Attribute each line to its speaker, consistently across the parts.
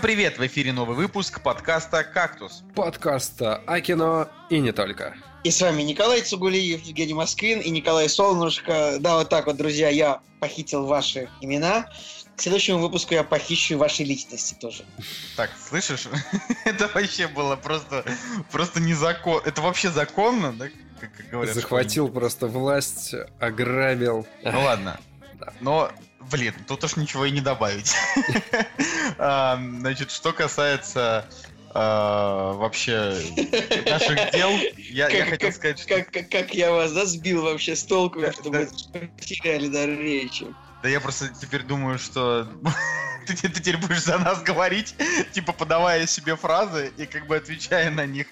Speaker 1: Всем привет! В эфире новый выпуск подкаста «Кактус».
Speaker 2: Подкаста о кино и не только.
Speaker 3: И с вами Николай Цугулиев, Евгений Москвин и Николай Солнышко. Да, вот так вот, друзья, я похитил ваши имена. К следующему выпуску я похищу ваши личности тоже.
Speaker 1: Так, слышишь? Это вообще было просто, просто незаконно. Это вообще законно, да?
Speaker 2: Как, как говорят, Захватил просто власть, ограбил.
Speaker 1: Ну ладно. Да. Но Блин, тут уж ничего и не добавить. Значит, что касается а, вообще наших дел,
Speaker 3: я, как, я хотел как, сказать, что... Как, как, как я вас да, сбил вообще с толку, да, что да. вы дар речи.
Speaker 1: Да я просто теперь думаю, что ты, ты теперь будешь за нас говорить, типа подавая себе фразы и как бы отвечая на них.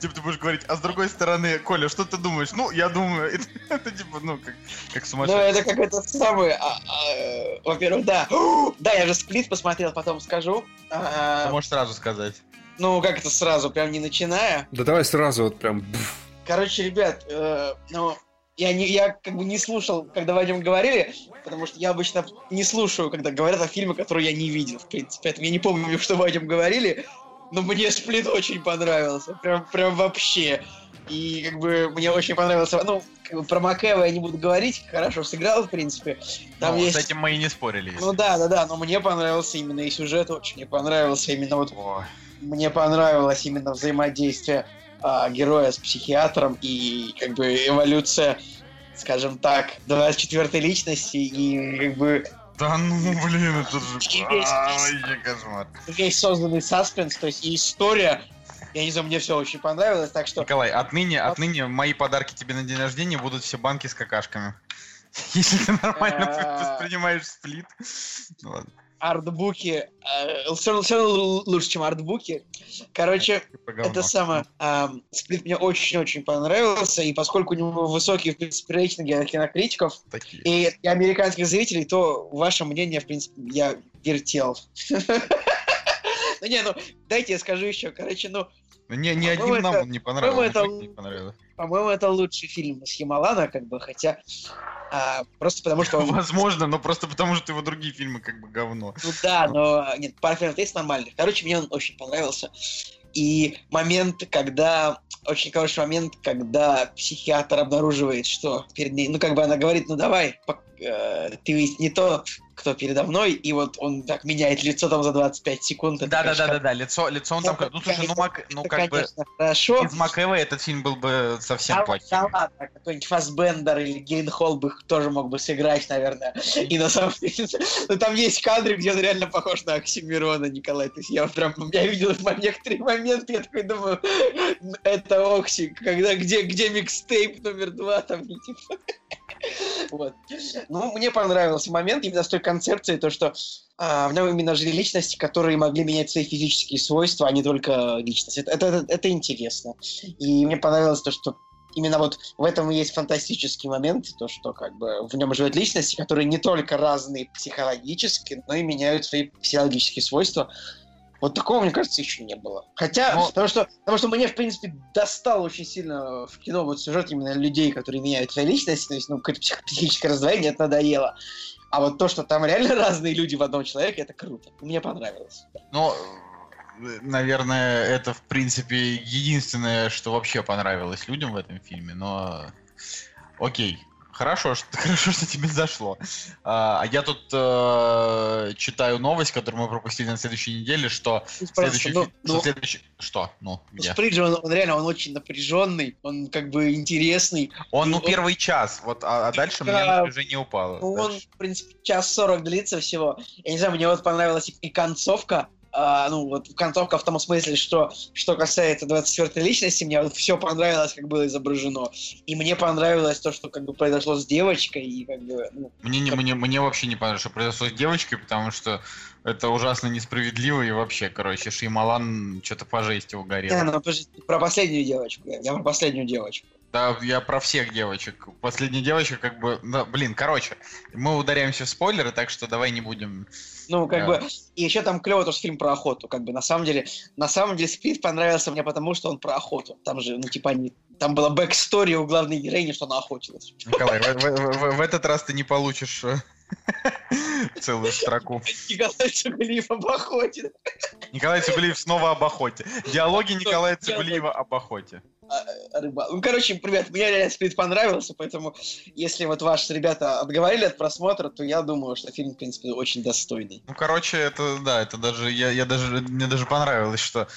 Speaker 1: Типа ты будешь говорить, а с другой стороны, Коля, что ты думаешь? Ну, я думаю, это, это типа, ну, как, как сумасшедший. Ну,
Speaker 3: это как это самое, а, а, во-первых, да. Да, я же сплит посмотрел, потом скажу.
Speaker 1: А, ты можешь сразу сказать.
Speaker 3: Ну, как это сразу, прям не начиная?
Speaker 2: Да давай сразу вот прям...
Speaker 3: Короче, ребят, э, ну, я, не, я как бы не слушал, когда Вадим говорили, потому что я обычно не слушаю, когда говорят о фильме, который я не видел, в принципе. Поэтому я не помню, что Вадим говорили, но мне сплит очень понравился. Прям, прям вообще. И как бы мне очень понравился. Ну, как бы про Макэва я не буду говорить, хорошо сыграл, в принципе.
Speaker 1: Там ну, есть... с этим мы и не спорили.
Speaker 3: Ну да, да, да, но мне понравился именно и сюжет очень. Мне понравился именно вот... О. Мне понравилось именно взаимодействие а, героя с психиатром и как бы эволюция, скажем так, 24-й личности и как бы
Speaker 1: да ну, блин, это же... Ай,
Speaker 3: кошмар. Весь созданный саспенс, то есть и история, я не знаю, мне все очень понравилось, так что...
Speaker 1: Николай, отныне, отныне мои подарки тебе на день рождения будут все банки с какашками. Если ты нормально а. воспринимаешь сплит.
Speaker 3: Ну ладно артбуки, э, все, все лучше, чем артбуки. Короче, это самое, э, сплит мне очень-очень понравился, и поскольку у него высокие, в принципе, рейтинги кинокритиков Такие. И, и американских зрителей, то ваше мнение, в принципе, я вертел. Ну не, ну дайте я скажу еще, короче, ну...
Speaker 1: Не, ни один нам не понравился.
Speaker 3: По-моему, это лучший фильм с Ямалана, как бы, хотя а, просто потому что... Он...
Speaker 1: Возможно, но просто потому что его другие фильмы как бы говно.
Speaker 3: Ну да, но... Нет, Парфенов есть нормальный. Короче, мне он очень понравился. И момент, когда... Очень хороший момент, когда психиатр обнаруживает, что перед ней... Ну, как бы она говорит, ну давай, э, ты ведь не то, кто передо мной, и вот он так меняет лицо там за 25 секунд.
Speaker 1: Да, да, да, да, да, лицо, лицо он там. Ну слушай, ну, Мак, ну как бы
Speaker 3: хорошо.
Speaker 1: из Макэва этот фильм был бы совсем плохим. Да
Speaker 3: ладно, какой-нибудь Фасбендер или Гейнхолл бы тоже мог бы сыграть, наверное. И на самом деле, ну там есть кадры, где он реально похож на Оксимирона, Николай. То есть я прям, я видел некоторые моменты, я такой думаю, это Окси, когда, где, где микстейп номер два, там, типа... Вот. Ну, мне понравился момент именно с той концепцией, то, что а, в нем именно жили личности, которые могли менять свои физические свойства, а не только личность. Это, это, это интересно. И мне понравилось то, что именно вот в этом и есть фантастический момент, то, что как бы в нем живут личности, которые не только разные психологически, но и меняют свои физиологические свойства. Вот такого, мне кажется, еще не было. Хотя, Но... потому, что, потому что мне, в принципе, достал очень сильно в кино вот сюжет именно людей, которые меняют свои личности, то есть, ну, какое-то психическое раздвоение, это надоело. А вот то, что там реально разные люди в одном человеке, это круто. Мне понравилось.
Speaker 1: Ну, наверное, это, в принципе, единственное, что вообще понравилось людям в этом фильме, но... Окей, Хорошо, что, хорошо, что тебе зашло. А, а я тут э, читаю новость, которую мы пропустили на следующей неделе, что следующий, ну, что, ну, следующий... Что? Ну,
Speaker 3: ну где? Сприджи, он, он реально, он очень напряженный, он как бы интересный.
Speaker 1: Он, ну, он... первый час, вот, а, а дальше да, мне напряжение упало.
Speaker 3: Ну,
Speaker 1: дальше.
Speaker 3: он, в принципе, час сорок длится всего. Я не знаю, мне вот понравилась и концовка, а, ну, вот концовка в том смысле, что, что касается 24-й личности, мне вот все понравилось, как было изображено. И мне понравилось то, что как бы произошло с девочкой, и как бы... Ну,
Speaker 1: мне, не,
Speaker 3: как...
Speaker 1: мне, мне вообще не понравилось, что произошло с девочкой, потому что это ужасно несправедливо, и вообще, короче, Шеймалан что-то по жести угорел.
Speaker 3: Не, ну, про последнюю девочку, я про последнюю девочку.
Speaker 1: Да, я про всех девочек. Последняя девочка, как бы, да, блин, короче, мы ударяемся в спойлеры, так что давай не будем.
Speaker 3: Ну, как да. бы, и еще там клево тоже фильм про охоту, как бы, на самом деле, на самом деле, Сплит понравился мне потому, что он про охоту. Там же, ну, типа, они, там была backstory у главной героини, что она охотилась.
Speaker 1: Николай, в, в, в, в этот раз ты не получишь э, Целую строку.
Speaker 3: Николай Цугулиев об охоте.
Speaker 1: Николай Цугулиев снова об охоте. Диалоги Николая. Цугулиева об охоте.
Speaker 3: А, рыба. Ну, короче, ребят, мне реально сплит понравился, поэтому если вот ваши ребята отговорили от просмотра, то я думаю, что фильм, в принципе, очень достойный.
Speaker 1: Ну, короче, это, да, это даже, я, я даже, мне даже понравилось, что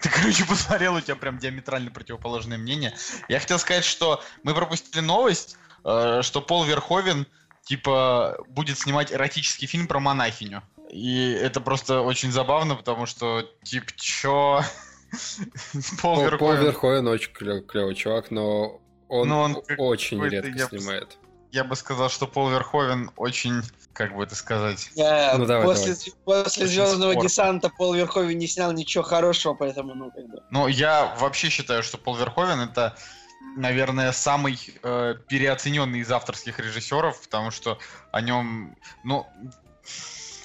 Speaker 1: ты, короче, посмотрел, у тебя прям диаметрально противоположное мнение. Я хотел сказать, что мы пропустили новость, э, что Пол Верховен, типа, будет снимать эротический фильм про монахиню. И это просто очень забавно, потому что, типа, чё... Пол Верховен,
Speaker 2: очень клевый чувак, но он,
Speaker 1: он
Speaker 2: очень редко
Speaker 1: я бы
Speaker 2: снимает.
Speaker 1: я бы сказал, что Пол Верховен очень, как бы это сказать...
Speaker 3: Я
Speaker 2: Ну, давай,
Speaker 3: после, после
Speaker 1: Очень
Speaker 3: Звездного десанта Пол Верховен не снял ничего хорошего, поэтому, ну, как бы.
Speaker 1: Ну, я вообще считаю, что Пол Верховен это, наверное, самый э, переоцененный из авторских режиссеров, потому что о нем, ну,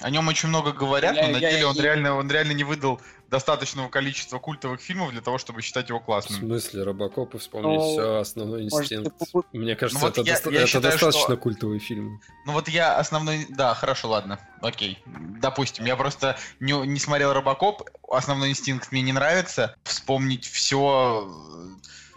Speaker 1: о нем очень много говорят,
Speaker 3: Я-
Speaker 1: но на
Speaker 3: я-
Speaker 1: деле он
Speaker 3: я-
Speaker 1: реально, он реально не выдал достаточного количества культовых фильмов для того, чтобы считать его
Speaker 2: В
Speaker 1: классным.
Speaker 2: смысле, Робокоп и вспомнить
Speaker 3: Ну,
Speaker 2: все, основной
Speaker 3: может,
Speaker 2: инстинкт.
Speaker 3: ты попу-
Speaker 2: Мне кажется,
Speaker 1: Ну вот
Speaker 2: это,
Speaker 1: я-
Speaker 2: доста-
Speaker 1: я
Speaker 2: это
Speaker 1: считаю,
Speaker 2: достаточно
Speaker 1: что-
Speaker 2: культовый фильм.
Speaker 1: Ну вот я основной, да, хорошо, ладно, окей, допустим, я просто не, не смотрел Робокоп, основной инстинкт мне не нравится, вспомнить все,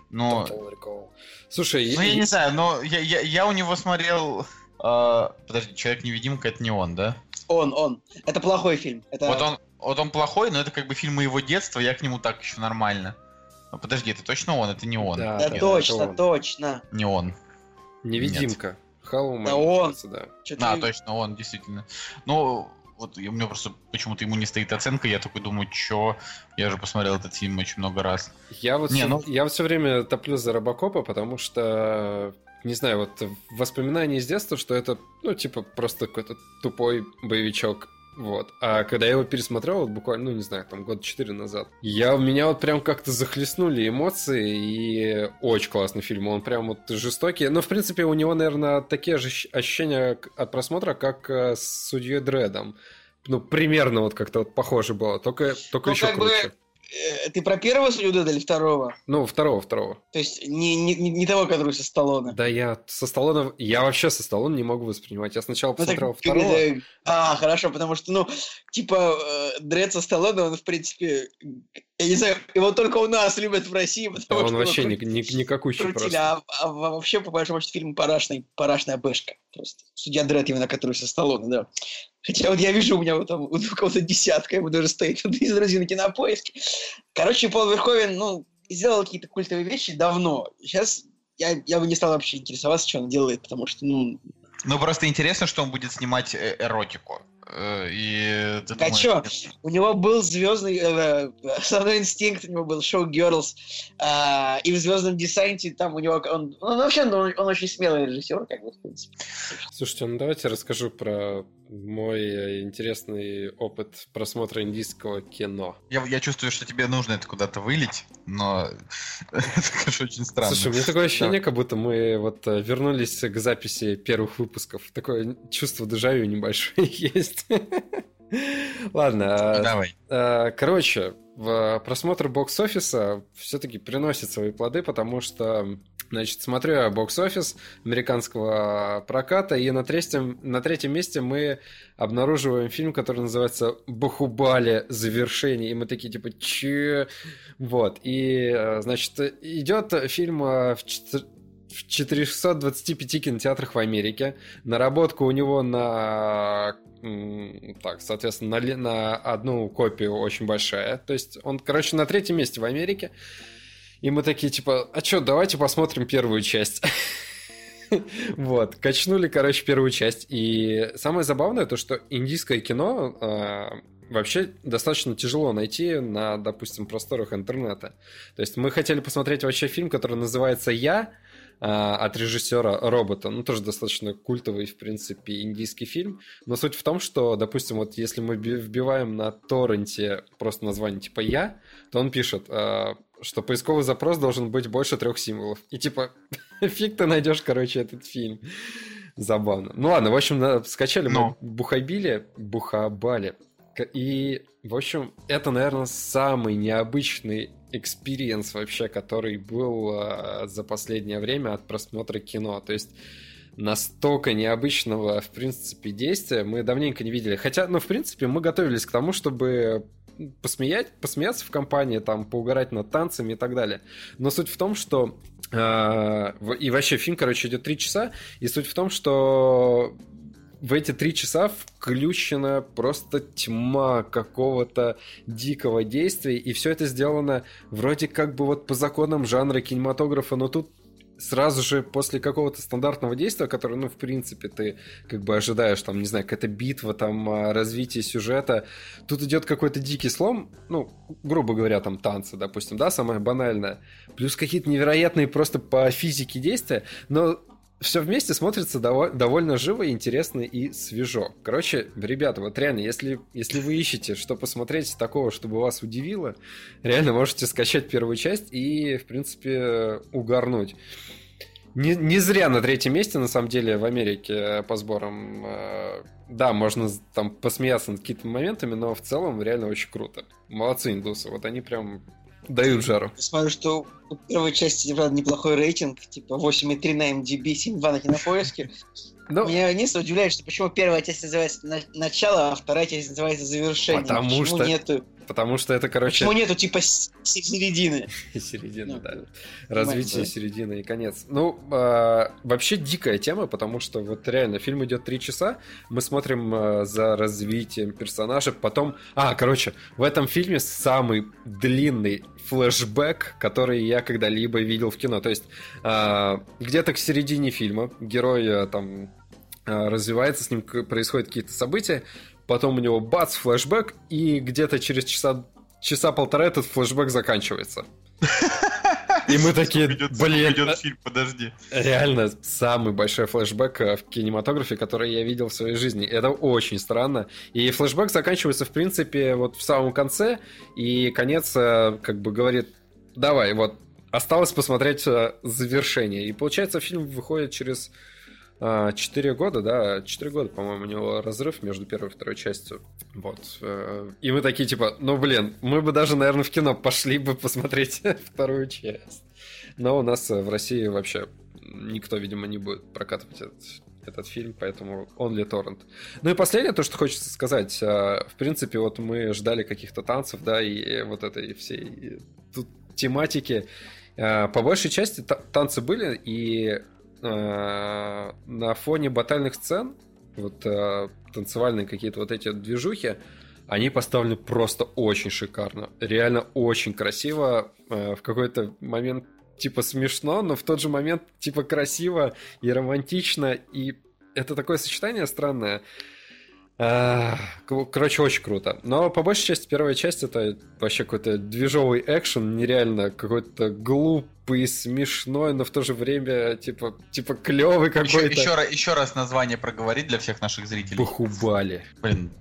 Speaker 1: ну,
Speaker 2: Recall. Слушай,
Speaker 1: Ну,
Speaker 2: и-
Speaker 1: я не знаю, но я, я, я у него смотрел... э, подожди, Человек-невидимка это не он, да?
Speaker 3: Он, он. Это плохой фильм. Это...
Speaker 1: Вот он, вот он плохой, но это как бы фильм моего детства, я к нему так еще нормально. Ну, подожди, это точно он? Это не он.
Speaker 2: Да,
Speaker 3: Да,
Speaker 2: да,
Speaker 3: точно,
Speaker 2: он.
Speaker 3: точно.
Speaker 1: Не он.
Speaker 2: Невидимка. Халлоумен,
Speaker 3: Да он.
Speaker 2: да.
Speaker 3: Чё-то
Speaker 1: А,
Speaker 3: ты-
Speaker 1: точно, он, действительно. Ну, вот у меня просто почему-то ему не стоит оценка, я такой думаю, чё, я же посмотрел этот фильм очень много раз.
Speaker 2: Я вот,
Speaker 1: Не,
Speaker 2: всё-
Speaker 1: ну-
Speaker 2: я вот все время топлю за Робокопа, потому что, не знаю, вот воспоминания из детства, что это, ну, типа, просто какой-то тупой боевичок. Вот. А когда я его пересмотрел, вот буквально, ну, не знаю, там, год четыре назад, я, меня вот прям как-то захлестнули эмоции, и очень классный фильм. Он прям вот жестокий. Но, в принципе, у него, наверное, такие же ощущения от просмотра, как э, с Судьей Дредом. Ну, примерно вот как-то вот похоже было, только, только
Speaker 3: Ну,
Speaker 2: еще
Speaker 3: как бы,
Speaker 2: круче.
Speaker 3: э, ты про первого судью или второго?
Speaker 2: Ну, второго, второго.
Speaker 3: То есть не, не, не- того, который со Сталлоне.
Speaker 2: Да я со Сталлоне... Я вообще со Сталлоне не могу воспринимать. Я сначала
Speaker 3: Ну, так
Speaker 2: посмотрел второго.
Speaker 3: это- А, хорошо, потому что, ну, типа, э, Дред со Сталлоне, он, в принципе, я не знаю, его только у нас любят в России,
Speaker 2: Да
Speaker 3: потому
Speaker 2: он
Speaker 3: что...
Speaker 2: вообще
Speaker 3: его
Speaker 2: ни, ни, никакущий
Speaker 3: крутили,
Speaker 2: просто.
Speaker 3: а, а вообще, по большому счету, фильм парашный, парашная бэшка. Просто. Судья Дред, именно который со Сталлоне, да. Хотя вот я вижу, у меня вот там у кого-то десятка, ему даже стоит из разины кинопоиски. Короче, Пол Верховен, ну, сделал какие-то культовые вещи давно. Сейчас я, я бы не стал вообще интересоваться, что он делает, потому что, ну,
Speaker 1: Ну, просто интересно, что он будет снимать э, эротику. Э, И ты
Speaker 3: А
Speaker 1: думаешь,
Speaker 3: чё? У него был звездный э, основной инстинкт, у него был шоу Girls, и в Звездном десанте там у него он, он вообще он, он очень смелый режиссер, как бы в принципе.
Speaker 2: Слушайте, ну давайте расскажу про мой э, интересный опыт просмотра индийского кино.
Speaker 1: Я, я чувствую, что тебе нужно это куда-то вылить, но это, конечно, очень странно.
Speaker 2: Слушай, у меня такое ощущение, как будто мы вот э, вернулись к записи первых выпусков. Такое чувство дежавю небольшое есть. Ладно, а,
Speaker 1: Давай.
Speaker 2: Э, Короче, в просмотр бокс-офиса все-таки приносит свои плоды, потому что, значит, смотрю я бокс-офис американского проката, и на третьем, на третьем месте мы обнаруживаем фильм, который называется «Бахубали. Завершение». И мы такие, типа, че? Вот. И, значит, идет фильм в в 425 кинотеатрах в Америке. Наработка у него на так, соответственно, на, на одну копию очень большая. То есть он, короче, на третьем месте в Америке. И мы такие, типа, а что, давайте посмотрим первую часть. Вот, качнули, короче, первую часть. И самое забавное то, что индийское кино а, вообще достаточно тяжело найти на, допустим, просторах интернета. То есть мы хотели посмотреть вообще фильм, который называется «Я», а, от режиссера робота. Ну, тоже достаточно культовый, в принципе, индийский фильм. Но суть в том, что, допустим, вот если мы би- вбиваем на торренте просто название типа «Я», то он пишет, а, что поисковый запрос должен быть больше трех символов. И типа, фиг ты найдешь, короче, этот фильм. Забавно. Ну ладно, в общем, скачали мы
Speaker 1: Ну.
Speaker 2: Бухабили, Бухабали. И, в общем, это, наверное, самый необычный experience вообще, который был э, за последнее время от просмотра кино. То есть настолько необычного, в принципе, действия мы давненько не видели. Хотя, ну, в принципе, мы готовились к тому, чтобы посмеять, посмеяться в компании, там, поугарать над танцами и так далее. Но суть в том, что э, и вообще фильм, короче, идет три часа, и суть в том, что в эти три часа включена просто тьма какого-то дикого действия, и все это сделано вроде как бы вот по законам жанра кинематографа, но тут сразу же после какого-то стандартного действия, которое, ну, в принципе, ты как бы ожидаешь, там, не знаю, какая-то битва, там, а, развитие сюжета, тут идет какой-то дикий слом, ну, грубо говоря, там, танцы, допустим, да, самое банальное, плюс какие-то невероятные просто по физике действия, но все вместе смотрится дов- довольно живо, интересно и свежо. Короче, ребята, вот реально, если, если вы ищете, что посмотреть такого, чтобы вас удивило, реально можете скачать первую часть и, в принципе, угарнуть. Не, не зря на третьем месте, на самом деле, в Америке по сборам. Э, да, можно там посмеяться над какими-то моментами, но в целом реально очень круто. Молодцы индусы, вот они прям Дают жару.
Speaker 3: Смотрю, что у первой части, правда, неплохой рейтинг, типа 8,3 на MDB, 7,2 на кинопоиске. Но... Ну, Меня единственное удивляет, что почему первая часть называется начало, а вторая часть называется завершение.
Speaker 2: Потому почему что... нету Потому что это, короче...
Speaker 3: Почему нету типа середины?
Speaker 2: Середины, ну, да. Развитие, середины и конец. Ну, э, вообще дикая тема, потому что вот реально фильм идет три часа, мы смотрим э, за развитием персонажа, потом... А, короче, в этом фильме самый длинный флешбэк, который я когда-либо видел в кино. То есть э, где-то к середине фильма герой там развивается, с ним происходят какие-то события, потом у него бац, флешбэк, и где-то через часа, часа полтора этот флешбэк заканчивается. И мы такие, блин, идет фильм, подожди. Реально, самый большой флешбэк э, в кинематографе, который я видел в своей жизни. Это очень странно. И флешбэк заканчивается, в принципе, вот в самом конце, и конец э, как бы говорит, давай, вот, осталось посмотреть э, завершение. И получается, фильм выходит через а, четыре года, да, четыре года, по-моему, у него разрыв между первой и второй частью. Вот. Э, и мы такие, типа, ну, блин, мы бы даже, наверное, в кино пошли бы посмотреть вторую часть. Но у нас в России вообще никто, видимо, не будет прокатывать этот, этот фильм, поэтому ли торрент. Ну и последнее, то, что хочется сказать. А, в принципе, вот мы ждали каких-то танцев, да, и вот этой всей тут тематики. По большей части танцы были, и э, на фоне батальных сцен, вот э, танцевальные какие-то вот эти движухи, они поставлены просто очень шикарно. Реально очень красиво. Э, в какой-то момент типа смешно, но в тот же момент типа красиво и романтично. И это такое сочетание странное. Короче, очень круто. Но по большей части первая часть это вообще какой-то движовый экшен, нереально какой-то глупый, смешной, но в то же время типа типа клевый какой-то.
Speaker 1: Еще, еще, еще раз название проговорить для всех наших зрителей.
Speaker 2: Бахубали. Блин,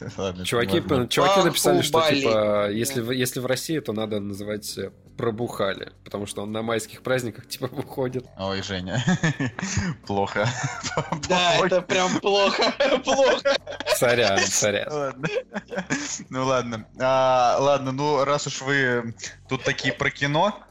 Speaker 2: Ладно, чуваки, чуваки написали, что типа, если, если в России, то надо называть э, пробухали, потому что он на майских праздниках типа выходит.
Speaker 1: Ой, Женя, плохо.
Speaker 3: Да, это прям плохо, плохо.
Speaker 2: Сорян, сорян.
Speaker 1: Ладно. Ну ладно. А, ладно, ну раз уж вы тут такие про кино,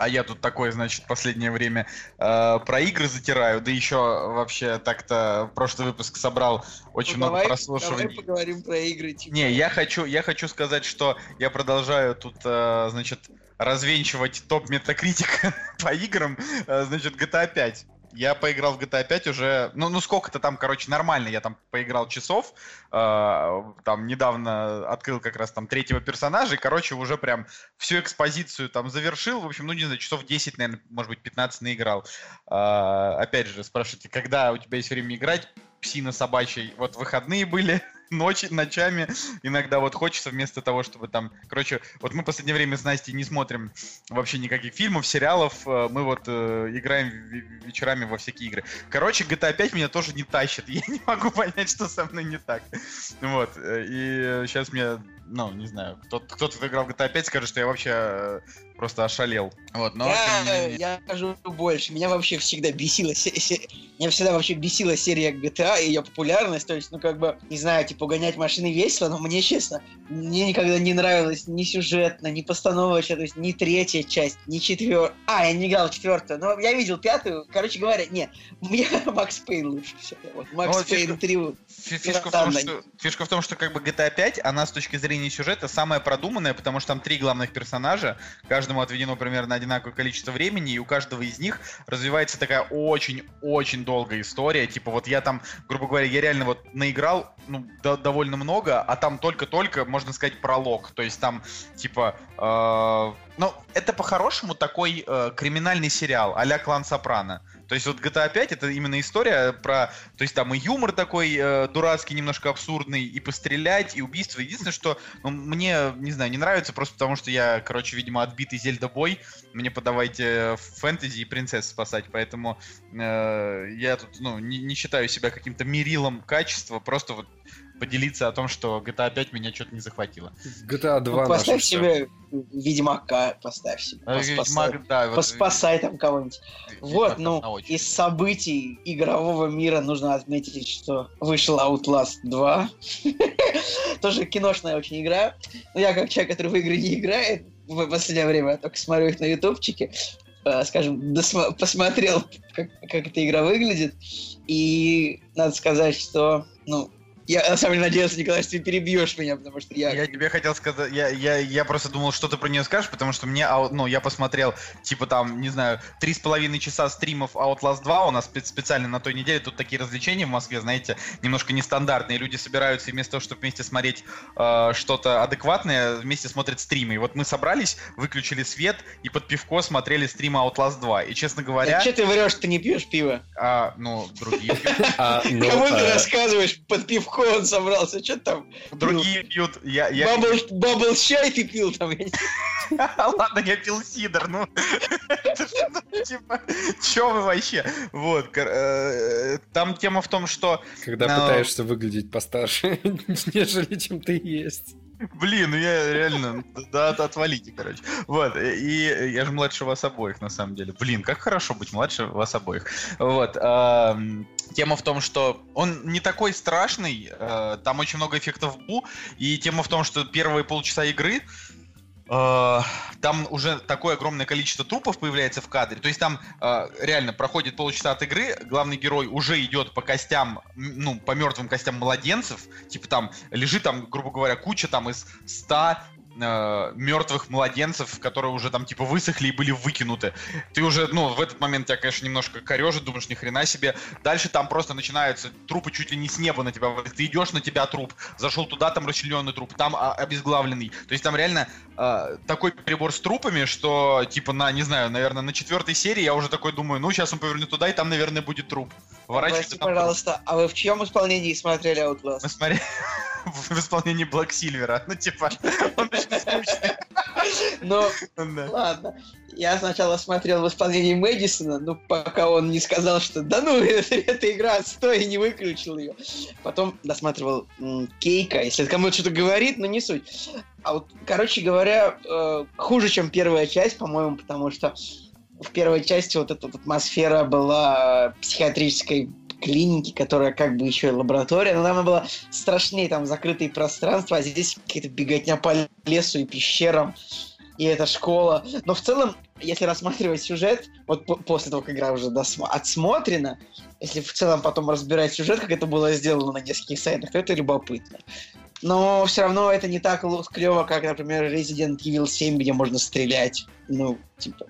Speaker 1: а я тут такой, значит, последнее время э, про игры затираю, да еще вообще так-то прошлый выпуск собрал очень ну, много давай, прослушиваний. Давай
Speaker 3: поговорим про игры. Типа.
Speaker 1: Не, я хочу, я хочу сказать, что я продолжаю тут, э, значит, развенчивать топ метакритика по играм, э, значит, GTA 5. Я поиграл в GTA 5 уже, ну, ну сколько-то там, короче, нормально, я там поиграл часов, э, там недавно открыл как раз там третьего персонажа, и, короче, уже прям всю экспозицию там завершил, в общем, ну, не знаю, часов 10, наверное, может быть, 15 наиграл. Э, опять же, спрашивайте, когда у тебя есть время играть, псина собачьей, вот выходные были, ночи, ночами иногда вот хочется вместо того, чтобы там... Короче, вот мы в последнее время с Настей не смотрим вообще никаких фильмов, сериалов, э, мы вот э, играем вечерами во всякие игры. Короче, GTA 5 меня тоже не тащит, я не могу понять, что со мной не так. Вот, э, и сейчас мне, ну, не знаю, кто-то, кто играл в GTA 5, скажет, что я вообще э, просто ошалел. Вот, но...
Speaker 3: Я, я скажу больше. Меня вообще всегда бесила се- се- меня всегда вообще бесила серия GTA и ее популярность. То есть, ну, как бы, не знаю, типа, гонять машины весело, но мне, честно, мне никогда не нравилось ни сюжетно, ни постановочно, то есть ни третья часть, ни четвертая. А, я не играл в четвертую, но я видел пятую. Короче говоря, не, мне Макс Пейн лучше всего. Вот, Макс
Speaker 1: вот
Speaker 3: Пейн
Speaker 1: фишка-
Speaker 3: 3 вот.
Speaker 1: Фи- Фишка в, том, что, фишка в том, что как бы GTA 5, она с точки зрения сюжета самая продуманная, потому что там три главных персонажа, каждому отведено примерно одинаковое количество времени, и у каждого из них развивается такая очень-очень долгая история. Типа вот я там, грубо говоря, я реально вот наиграл ну, до- довольно много, а там только-только, можно сказать, пролог. То есть там, типа, э, ну, это по-хорошему такой э, криминальный сериал а-ля Клан Сопрано. То есть вот GTA 5 это именно история про... То есть там и юмор такой э, дурацкий, немножко абсурдный, и пострелять, и убийство. Единственное, что ну, мне, не знаю, не нравится, просто потому что я, короче, видимо, отбитый Зельда-бой. Мне подавайте фэнтези и принцесс спасать, поэтому э, я тут, ну, не, не считаю себя каким-то мерилом качества, просто вот поделиться о том, что GTA 5 меня что-то не захватило.
Speaker 2: GTA 2
Speaker 3: Ну, поставь себе Ведьмака, поставь себе.
Speaker 1: Э,
Speaker 3: поспасай.
Speaker 1: Ведьмак, да, вот,
Speaker 3: Поспасай там кого-нибудь. Вот, ну, из событий игрового мира нужно отметить, что вышел Outlast 2. Тоже киношная очень игра. Но я как человек, который в игры не играет, в последнее время только смотрю их на ютубчике, э, скажем, досма- посмотрел, как, как эта игра выглядит. И надо сказать, что, ну, я на самом деле надеялся, Николай, что ты перебьешь меня, потому что я...
Speaker 1: Я тебе хотел сказать, я, я, я просто думал, что ты про нее скажешь, потому что мне, ау- ну, я посмотрел, типа там, не знаю, три с половиной часа стримов Outlast 2 у нас спе- специально на той неделе, тут такие развлечения в Москве, знаете, немножко нестандартные, люди собираются и вместо того, чтобы вместе смотреть э, что-то адекватное, вместе смотрят стримы. И вот мы собрались, выключили свет и под пивко смотрели стрим Outlast 2. И, честно говоря,
Speaker 3: Че ты врешь, ты не пьешь пиво?
Speaker 1: а, ну, другие
Speaker 2: А, ну,
Speaker 3: Кому ты
Speaker 2: а,
Speaker 3: рассказываешь, под пивко он собрался, что там?
Speaker 1: другие пьют, я... я...
Speaker 3: Бабл, бабл чай ты пил там?
Speaker 1: Ладно, я пил сидр, ну. Типа, чё вы вообще? Вот, э, там тема в том, что,
Speaker 2: Когда пытаешься выглядеть постарше, нежели чем ты есть.
Speaker 1: Блин, ну я реально, да, отвалите, короче. Вот, и я же младше вас обоих, на самом деле. Блин, как хорошо быть младше вас обоих. Вот, тема в том, что он не такой страшный, э, там очень много эффектов бу, и тема в том, что первые полчаса игры э, там уже такое огромное количество трупов появляется в кадре. То есть там э, реально проходит полчаса от игры, главный герой уже идет по костям, ну, по мертвым костям младенцев. Типа там лежит там, грубо говоря, куча там из 100 мертвых младенцев, которые уже там типа высохли и были выкинуты. Ты уже, ну, в этот момент тебя, конечно, немножко корежит, думаешь, ни хрена себе. Дальше там просто начинаются трупы чуть ли не с неба на тебя. Ты идешь на тебя труп, зашел туда, там расчлененный труп, там а, обезглавленный. То есть там реально а, такой прибор с трупами, что типа на, не знаю, наверное, на четвертой серии я уже такой думаю, ну, сейчас он повернет туда, и там, наверное, будет труп. Поворачивается,
Speaker 3: Прости,
Speaker 1: там труп.
Speaker 3: пожалуйста, а вы в чьем исполнении смотрели Outlast?
Speaker 1: Мы смотрели в исполнении Блэк Сильвера. Ну, типа, он
Speaker 3: Ну,
Speaker 1: Да.
Speaker 3: ладно. Я сначала смотрел в исполнении Мэдисона, ну, пока он не сказал, что да ну, эта игра отстой, и не выключил ее. Потом досматривал Кейка, если это кому-то что-то говорит, но не суть. А вот, короче говоря, э, хуже, чем первая часть, по-моему, потому что в первой части вот эта вот атмосфера была психиатрической клиники, которая как бы еще и лаборатория, но там была страшнее, там закрытые пространства, а здесь какие-то беготня по лесу и пещерам, и это школа. Но в целом, если рассматривать сюжет, вот по- после того, как игра уже досма- отсмотрена, если в целом потом разбирать сюжет, как это было сделано на нескольких сайтах, то это любопытно. Но все равно это не так клево, как, например, Resident Evil 7, где можно стрелять. Ну, типа.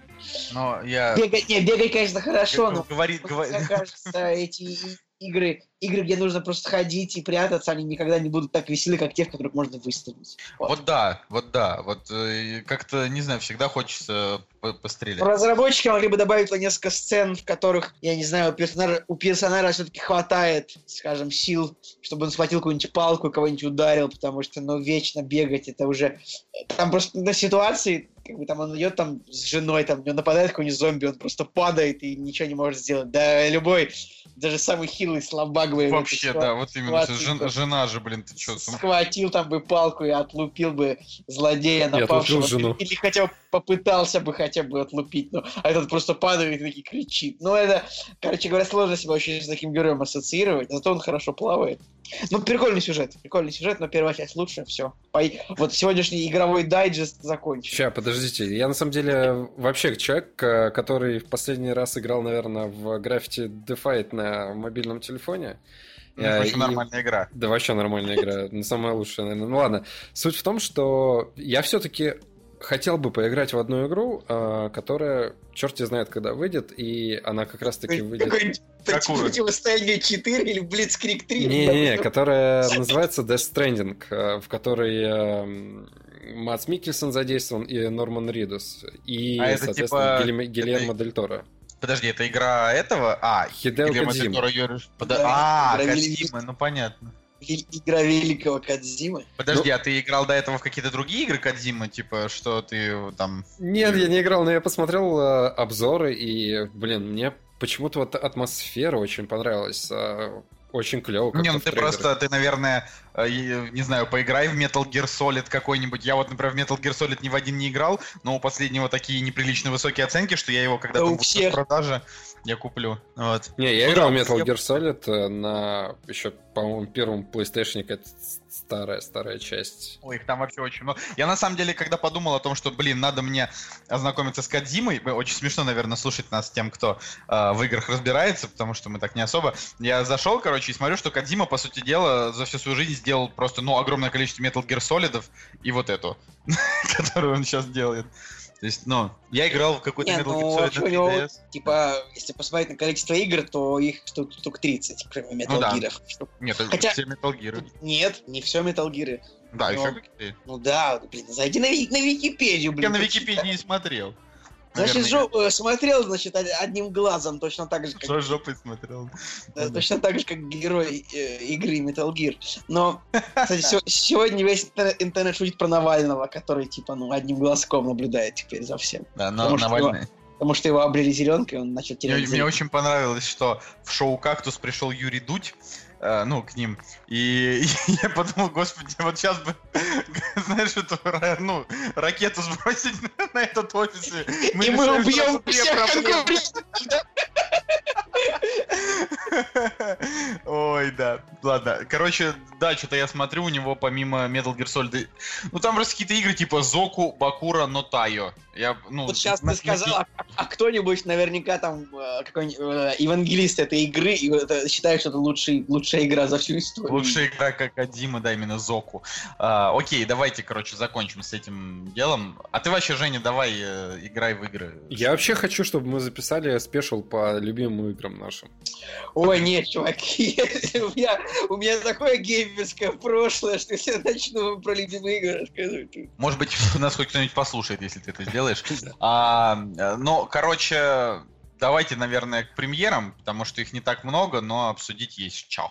Speaker 1: Но я...
Speaker 3: Бегать, не, бегать, конечно, хорошо, но
Speaker 1: Говорит,
Speaker 3: мне
Speaker 1: говорит...
Speaker 3: кажется, эти игры, игры, где нужно просто ходить и прятаться, они никогда не будут так веселы, как те, в которых можно выстрелить. Вот.
Speaker 1: Вот да, вот да, вот э, как-то, не знаю, всегда хочется по- пострелять.
Speaker 3: Разработчики могли бы добавить несколько сцен, в которых, я не знаю, у персонажа, у персонажа все-таки хватает, скажем, сил, чтобы он схватил какую-нибудь палку и кого-нибудь ударил, потому что, ну, вечно бегать, это уже... Там просто на ситуации как бы там он идет там с женой, там, на нападает какой-нибудь зомби, он просто падает и ничего не может сделать. Да, любой, даже самый хилый слабак бы...
Speaker 1: Вообще, да, вот именно. Жен, жена же, блин, ты что?
Speaker 3: Схватил там бы палку и отлупил бы злодея напавшего.
Speaker 2: жену.
Speaker 3: Или хотя бы попытался бы хотя бы отлупить. Ну, а этот просто падает и таки кричит. Ну, это, короче говоря, сложно себя очень с таким героем ассоциировать, зато он хорошо плавает. Ну, прикольный сюжет, прикольный сюжет, но первая часть лучше, все. Вот сегодняшний игровой дайджест закончен.
Speaker 2: Сейчас, подождите, я на самом деле вообще человек, который в последний раз играл, наверное, в Gravity Defight на мобильном телефоне.
Speaker 1: Ну, это вообще и... нормальная игра.
Speaker 2: Да, вообще нормальная игра. Ну, самая лучшая, наверное. Ну ладно. Суть в том, что я все-таки хотел бы поиграть в одну игру, а, которая черт знает, когда выйдет, и она как раз-таки выйдет...
Speaker 3: Противостояние 4 или Blitzkrieg 3?
Speaker 2: Не-не, которая называется Death Stranding, а, в которой а, Мац Микельсон задействован и Норман Ридус, и, а соответственно, типа... Гильермо Дель Торо.
Speaker 1: Подожди, это игра этого? А,
Speaker 2: Хидео Кодзима.
Speaker 1: А, Кодзима, ну понятно
Speaker 3: игра великого Кадзимы.
Speaker 1: Подожди, ну... а ты играл до этого в какие-то другие игры Кадзимы, типа, что ты там...
Speaker 2: Нет, я не играл, но я посмотрел э, обзоры, и, блин, мне почему-то вот атмосфера очень понравилась. Э, очень клево.
Speaker 1: Не, ну ты просто, ты, наверное, э, не знаю, поиграй в Metal Gear Solid какой-нибудь. Я вот, например, в Metal Gear Solid ни в один не играл, но у последнего такие неприлично высокие оценки, что я его когда-то
Speaker 3: да в
Speaker 1: продаже я куплю. Вот.
Speaker 2: Не, я ну, играл да, Metal я... Gear Solid на еще, по-моему, первом PlayStation, это старая, старая часть.
Speaker 1: Ой, их там вообще очень много. Я на самом деле, когда подумал о том, что, блин, надо мне ознакомиться с Кадзимой, очень смешно, наверное, слушать нас тем, кто э, в играх разбирается, потому что мы так не особо. Я зашел, короче, и смотрю, что Кадзима, по сути дела, за всю свою жизнь сделал просто, ну, огромное количество Metal Gear Solidов и вот эту, которую он сейчас делает. То есть, ну, я играл в какой-то Metal
Speaker 3: ну, Gear Solid на 3DS. Типа, если посмотреть на количество игр, то их штук, штук 30, кроме Metal ну, да. Gear.
Speaker 1: Нет, Хотя... все Metal Gear.
Speaker 3: Нет, не все Metal Gear.
Speaker 1: Да, Но... еще
Speaker 3: Ну да, блин, зайди на, на Википедию, блин.
Speaker 1: Я на Википедии не смотрел.
Speaker 3: Значит, жоп, э, смотрел, значит, одним глазом, точно так же, как...
Speaker 1: Что жопой смотрел?
Speaker 3: Да, точно так же, как герой э, игры Metal Gear. Но, кстати, сегодня весь интернет шутит про Навального, который, типа, ну, одним глазком наблюдает теперь за всем.
Speaker 1: Да, но Навальный...
Speaker 3: Потому что его обрели зеленкой, он начал терять
Speaker 1: Мне, мне очень понравилось, что в шоу «Кактус» пришел Юрий Дудь, ну, к ним. И, я подумал, господи, вот сейчас бы, знаешь, эту, ну, ракету сбросить на, этот офис.
Speaker 3: Мы и мы убьем всех конкурентов.
Speaker 1: Ой, да. Ладно. Короче, да, что-то я смотрю, у него помимо Metal Gear Solid... Ну, там просто какие-то игры типа Зоку, Бакура, Нотайо. Я, ну,
Speaker 3: вот сейчас ты сказал, а, а кто-нибудь наверняка там э, какой-нибудь э, евангелист этой игры и это, считает, что это лучший, лучшая игра за всю историю.
Speaker 1: Лучшая игра, как Адима, да, именно Зоку. А, окей, давайте, короче, закончим с этим делом. А ты вообще, Женя, давай э, играй в игры.
Speaker 2: Я вообще хочу, чтобы мы записали спешл по любимым играм нашим.
Speaker 3: Ой, нет, чуваки, у меня, у меня такое геймерское прошлое, что я начну про любимые игры рассказывать.
Speaker 1: Может быть, нас хоть кто-нибудь послушает, если ты это сделаешь. А, ну, короче, давайте, наверное, к премьерам, потому что их не так много, но обсудить есть чё.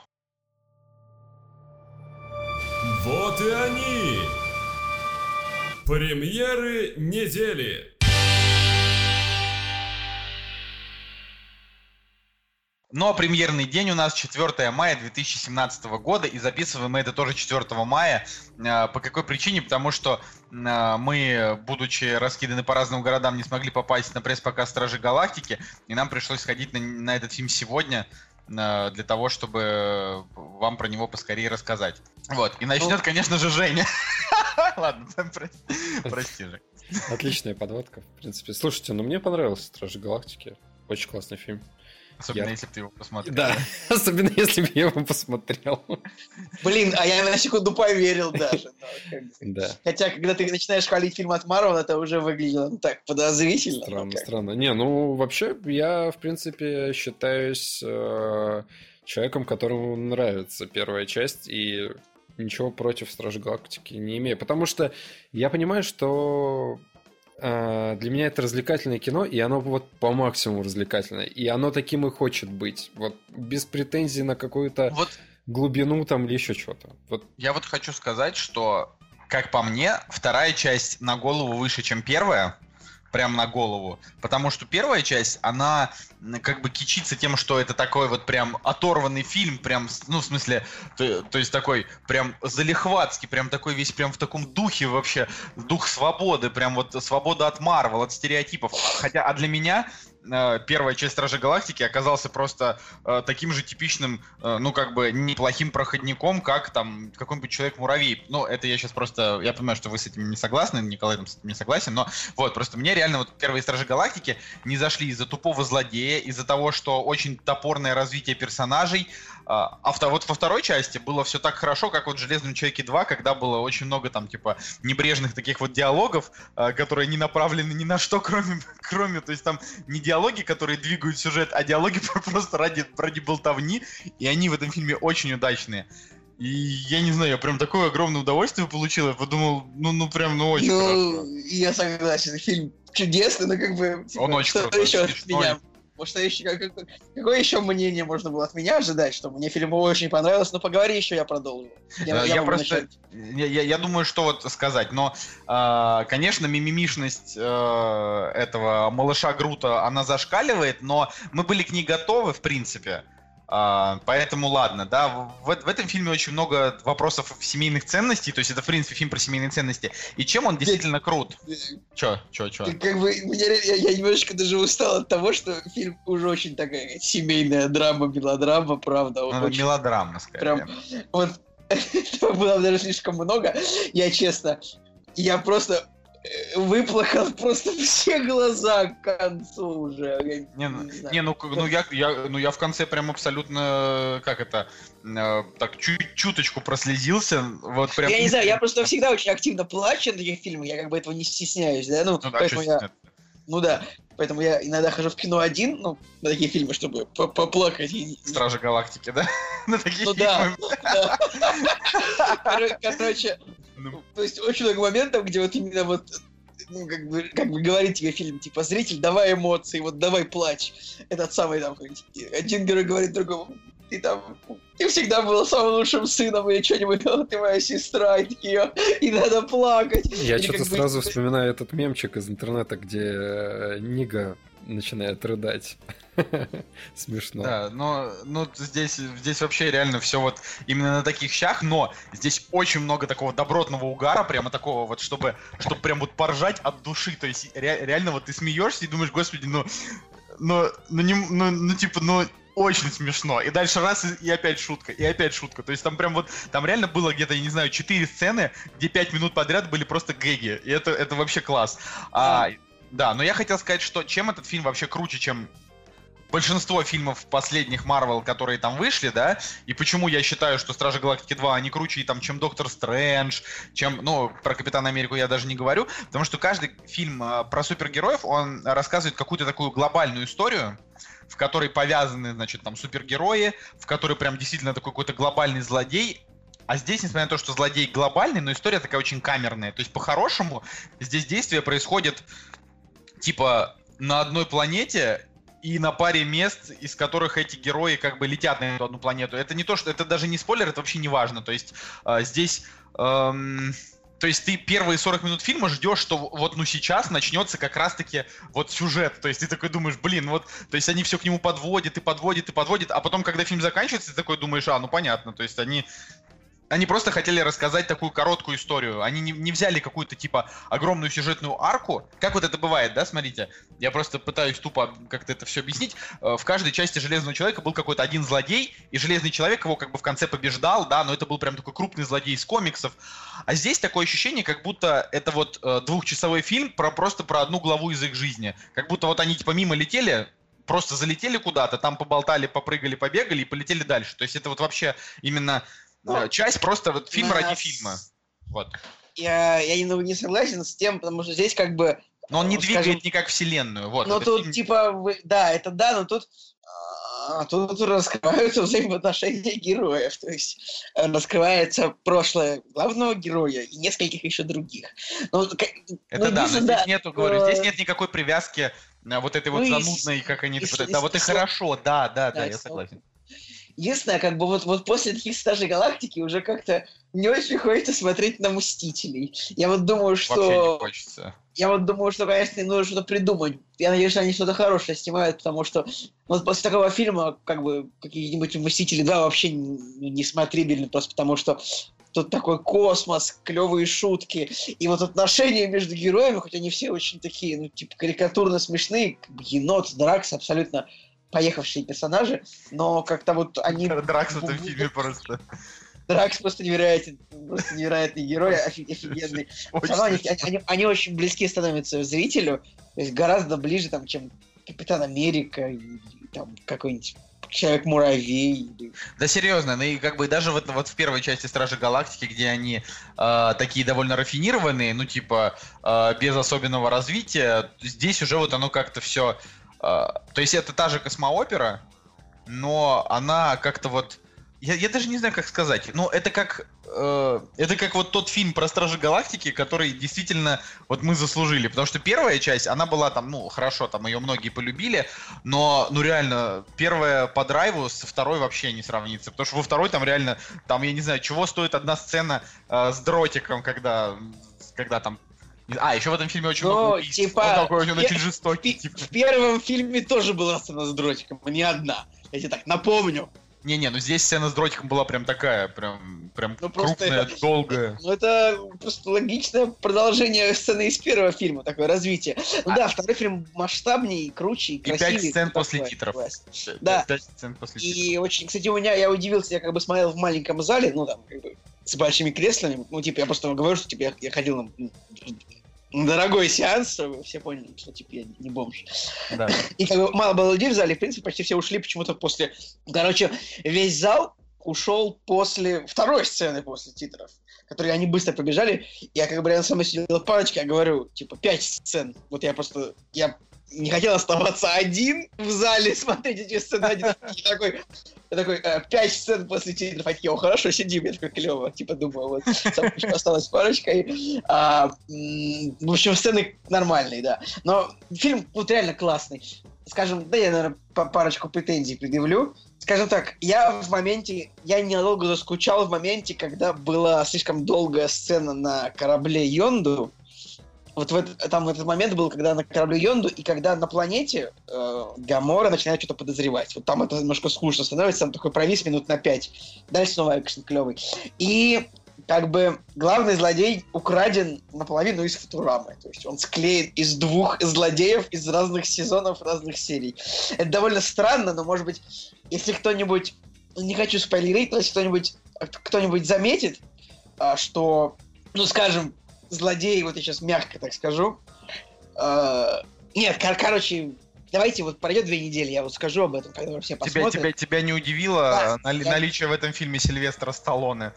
Speaker 4: Вот и они! Премьеры недели!
Speaker 1: Но премьерный день у нас 4 мая 2017 года, и записываем мы это тоже 4 мая. А, по какой причине? Потому что а, мы, будучи раскиданы по разным городам, не смогли попасть на пресс-показ Стражи Галактики, и нам пришлось сходить на, на этот фильм сегодня а, для того, чтобы вам про него поскорее рассказать. Вот, и начнет, ну... конечно же, Женя. Ладно, прости же.
Speaker 2: Отличная подводка, в принципе. Слушайте, ну мне понравился Стражи Галактики. Очень классный фильм.
Speaker 1: Особенно я... если бы ты его посмотрел.
Speaker 2: Да, особенно если бы я его посмотрел.
Speaker 3: Блин, а я на секунду поверил даже.
Speaker 2: Да.
Speaker 3: Хотя, когда ты начинаешь хвалить фильм от Марвел, это уже выглядело так подозрительно.
Speaker 2: Странно, странно. Не, ну вообще я, в принципе, считаюсь э, человеком, которому нравится первая часть, и ничего против Страж Галактики не имею. Потому что я понимаю, что для меня это развлекательное кино, и оно вот по максимуму развлекательное. И оно таким и хочет быть. Вот без претензий на какую-то вот глубину там или еще что-то. Вот.
Speaker 1: Я вот хочу сказать, что как по мне, вторая часть на голову выше, чем первая. Прям на голову. Потому что первая часть, она как бы кичится тем, что это такой вот прям оторванный фильм, прям, ну, в смысле, то, то есть такой прям залихватский, прям такой весь прям в таком духе вообще, дух свободы, прям вот свобода от Марвел, от стереотипов. Хотя, а для меня первая часть Стражи Галактики оказался просто э, таким же типичным, э, ну, как бы, неплохим проходником, как там какой-нибудь Человек-муравей. Ну, это я сейчас просто, я понимаю, что вы с этим не согласны, Николай там с этим не согласен, но вот, просто мне реально вот первые Стражи Галактики не зашли из-за тупого злодея, из-за того, что очень топорное развитие персонажей, а а вот во второй части было все так хорошо, как вот в Железном Человеке 2, когда было очень много там, типа, небрежных таких вот диалогов, а, которые не направлены ни на что, кроме, кроме, то есть там не диалоги, которые двигают сюжет, а диалоги просто ради, ради болтовни, и они в этом фильме очень удачные. И я не знаю, я прям такое огромное удовольствие получил, я подумал, ну, ну прям, ну очень хорошо.
Speaker 3: Ну, я согласен, фильм чудесный, но как бы... типа,
Speaker 1: Он очень
Speaker 3: что
Speaker 1: крутой,
Speaker 3: еще от меня? Может, что еще, как- как- какое еще мнение можно было от меня ожидать, что мне фильм очень понравился, но поговори еще, я продолжу.
Speaker 1: Э, Я
Speaker 3: могу
Speaker 1: просто-. Я, я- я думаю, что вот сказать, но, а, конечно, мимимишность э, этого малыша Грута, она зашкаливает, но мы были к ней готовы, в принципе. А, поэтому ладно, да, в, в этом фильме очень много вопросов семейных ценностей, то есть это, в принципе, фильм про семейные ценности. И чем он действительно крут? Чё, чё, чё?
Speaker 3: Как бы, ре- я, я немножечко даже устал от того, что фильм уже очень такая семейная драма, мелодрама, правда.
Speaker 1: Ну,
Speaker 3: очень-
Speaker 1: мелодрама, скорее.
Speaker 3: прям вот этого было даже слишком много. Я честно, я просто выплакал просто все глаза к концу уже. Я
Speaker 1: Не, ну,
Speaker 3: не знаю.
Speaker 1: не, ну, ну, я, я, ну я в конце прям абсолютно, как это, э, так чуть чуточку прослезился, вот прям.
Speaker 3: Я не знаю, я просто всегда очень активно плачу на таких фильмах, я как бы этого не стесняюсь, да, ну,
Speaker 1: Ну да,
Speaker 3: поэтому я, ну да, поэтому я иногда хожу в кино один, ну, на такие фильмы, чтобы по- поплакать.
Speaker 1: Стражи Галактики, да? На такие
Speaker 3: Ну
Speaker 1: фильмы.
Speaker 3: Да. Коро- Короче,
Speaker 1: Ну,
Speaker 3: то есть очень много моментов, где вот именно вот ну, как бы, как бы говорит тебе фильм, типа, зритель, давай эмоции, вот давай плачь. Этот самый там, один герой говорит другому, ты там, ты всегда был самым лучшим сыном или что-нибудь, «О, ты моя сестра, и такие, и надо плакать.
Speaker 2: Я что-то
Speaker 3: как бы-
Speaker 2: сразу вспоминаю этот мемчик из интернета, где э, Нига начинает рыдать. Смешно.
Speaker 1: Да, но ну, здесь, здесь вообще реально все вот именно на таких щах, но здесь очень много такого добротного угара, прямо такого вот, чтобы, чтобы прям вот поржать от души, то есть ре- реально вот ты смеешься и думаешь, господи, ну, ну, ну, не, ну, ну, типа, ну, очень смешно. И дальше раз, и, и опять шутка, и опять шутка. То есть там прям вот, там реально было где-то, я не знаю, четыре сцены, где пять минут подряд были просто гэги. И это, это вообще класс. А, да, но я хотел сказать, что чем этот фильм вообще круче, чем большинство фильмов последних Марвел, которые там вышли, да, и почему я считаю, что Стражи Галактики 2, они круче, там, чем Доктор Стрэндж, чем, ну, про Капитана Америку я даже не говорю, потому что каждый фильм э, про супергероев, он рассказывает какую-то такую глобальную историю, в которой повязаны, значит, там, супергерои, в которой прям действительно такой какой-то глобальный злодей, а здесь, несмотря на то, что злодей глобальный, но история такая очень камерная. То есть, по-хорошему, здесь действие происходит, типа, на одной планете, и на паре мест, из которых эти герои как бы летят на эту одну планету. Это не то, что это даже не спойлер, это вообще не важно. То есть э, здесь, эм, то есть ты первые 40 минут фильма ждешь, что вот ну сейчас начнется как раз-таки вот сюжет. То есть ты такой думаешь, блин, вот, то есть они все к нему подводят и подводят и подводят, а потом, когда фильм заканчивается, ты такой думаешь, а, ну понятно, то есть они они просто хотели рассказать такую короткую историю. Они не, не взяли какую-то, типа, огромную сюжетную арку. Как вот это бывает, да, смотрите? Я просто пытаюсь тупо как-то это все объяснить. Э, В каждой части Железного Человека был какой-то один злодей, и Железный Человек его как бы в конце побеждал, да, но это был прям такой крупный злодей из комиксов. А здесь такое ощущение, как будто это вот э, двухчасовой фильм про просто про одну главу из их жизни. Как будто вот они, типа, мимо летели, просто залетели куда-то, там поболтали, попрыгали, побегали и полетели дальше. То есть это вот вообще именно
Speaker 3: Ну,
Speaker 1: э, часть просто вот фильм
Speaker 3: на-
Speaker 1: ради фильма. Вот.
Speaker 3: Я, я не согласен с тем, потому что здесь как бы
Speaker 1: Но он не
Speaker 3: Ну,
Speaker 1: двигает
Speaker 3: скажем-
Speaker 1: никак вселенную. Вот.
Speaker 3: Ну
Speaker 1: это
Speaker 3: тут
Speaker 1: фильм-
Speaker 3: типа, вы- да, это да, но тут а, тут раскрываются взаимоотношения героев, то есть э, раскрывается прошлое главного героя и нескольких еще других. Ну, к-
Speaker 1: Это
Speaker 3: ну,
Speaker 1: да, но здесь
Speaker 3: да,
Speaker 1: нету, говорю, здесь
Speaker 3: э,
Speaker 1: нет никакой привязки на вот этой вот
Speaker 3: ну и с-
Speaker 1: занудной, как они
Speaker 3: и и
Speaker 1: Да,
Speaker 3: с-
Speaker 1: вот и
Speaker 3: и
Speaker 1: хорошо, да, да, да,
Speaker 3: да,
Speaker 1: я
Speaker 3: и
Speaker 1: согласен.
Speaker 3: Единственное, как бы вот, вот после таких Стражей Галактики уже как-то не очень хочется смотреть на Мстителей. Я вот думаю,
Speaker 1: Вообще не
Speaker 3: что...
Speaker 1: хочется.
Speaker 3: Я вот думаю, что, конечно, нужно что-то придумать. Я надеюсь, что они что-то хорошее снимают, потому что вот после такого фильма, как бы, какие-нибудь «Мстители 2» вообще не, не смотрибельны, просто потому что тут такой космос, клевые шутки, и вот отношения между героями, хоть они все очень такие, ну, типа, карикатурно смешные, енот, Дракс, абсолютно поехавшие персонажи, но как-то вот они...
Speaker 1: Дракс в этом фильме просто
Speaker 3: Дракс просто невероятен, просто невероятный герой, офи- офигенный. Они,
Speaker 1: очень
Speaker 3: они- они очень близки становятся зрителю, то есть гораздо ближе, там, чем Капитан Америка, и, там, какой-нибудь Человек-муравей.
Speaker 1: Да серьезно, ну и как бы даже вот, вот в первой части Стражи Галактики, где они э, такие довольно рафинированные, ну типа э, без особенного развития, здесь уже вот оно как-то все... то есть это та же космоопера, но она как-то вот... Я, я даже не знаю, как сказать. Ну, это как... э, это как вот тот фильм про Стражи Галактики, который действительно вот мы заслужили. Потому что первая часть, она была там, ну, хорошо, там ее многие полюбили, но, ну, реально, первая по драйву со второй вообще не сравнится. Потому что во второй там реально, там, я не знаю, чего стоит одна сцена э, с дротиком, когда, когда там... А, еще в этом фильме очень
Speaker 3: Ну,
Speaker 1: много убийств.
Speaker 3: типа,
Speaker 1: Он такой, он очень
Speaker 3: В,
Speaker 1: жестокий,
Speaker 3: пи-
Speaker 1: типа.
Speaker 3: в первом фильме тоже была сцена с дротиком, не одна. Я тебе так напомню.
Speaker 1: Не-не, ну здесь сцена с дротиком была прям такая, прям, прям
Speaker 3: Ну,
Speaker 1: крупная,
Speaker 3: это-
Speaker 1: долгая.
Speaker 3: Ну, это просто логичное продолжение сцены из первого фильма, такое развитие. Ну
Speaker 1: А-
Speaker 3: да, второй фильм масштабнее, круче и
Speaker 1: И
Speaker 3: красивее.
Speaker 1: пять сцен после
Speaker 3: такое,
Speaker 1: титров.
Speaker 3: Да.
Speaker 1: Пять сцен после титров.
Speaker 3: И очень, кстати, у меня, я удивился, я как бы смотрел в маленьком зале, ну там, как бы, с большими креслами. Ну, типа, я просто говорю, что типа, я, я ходил на дорогой сеанс, чтобы вы все поняли, что типа я не бомж.
Speaker 1: Да.
Speaker 3: И как бы мало было людей в зале, в принципе, почти все ушли почему-то после... Короче, весь зал ушел после второй сцены после титров, которые они быстро побежали. Я как бы рядом со мной сидела парочка, я говорю, типа, пять сцен. Вот я просто... Я не хотел оставаться один в зале, смотреть эти сцены. Я такой, я такой, «Э, пять сцен после титров, а такие, о, хорошо, сидим, я такой, клево, типа, думаю, вот, осталась парочка. и, а, в общем, сцены нормальные, да. Но фильм вот реально классный. Скажем, да я, наверное, па- парочку претензий предъявлю. Скажем так, я в моменте, я ненадолго заскучал в моменте, когда была слишком долгая сцена на корабле Йонду. Вот в этот, там этот момент был, когда на корабле Йонду, и когда на планете э, Гамора начинает что-то подозревать. Вот там это немножко скучно становится, там такой провис минут на пять. Дальше снова экшен клевый. И как бы главный злодей украден наполовину из Футурамы. То есть он склеен из двух злодеев из разных сезонов, разных серий. Это довольно странно, но, может быть, если кто-нибудь... Не хочу спойлерить, но если кто-нибудь кто-нибудь заметит, а, что, ну, скажем, злодей, вот я сейчас мягко так скажу, а, нет, кор- короче, давайте вот пройдет две недели, я вот скажу об этом, когда все
Speaker 1: Тебя,
Speaker 3: посмотрят.
Speaker 1: тебя, тебя не удивило
Speaker 3: Да,
Speaker 1: нали-
Speaker 3: я-
Speaker 1: наличие в этом фильме Сильвестра Сталлоне?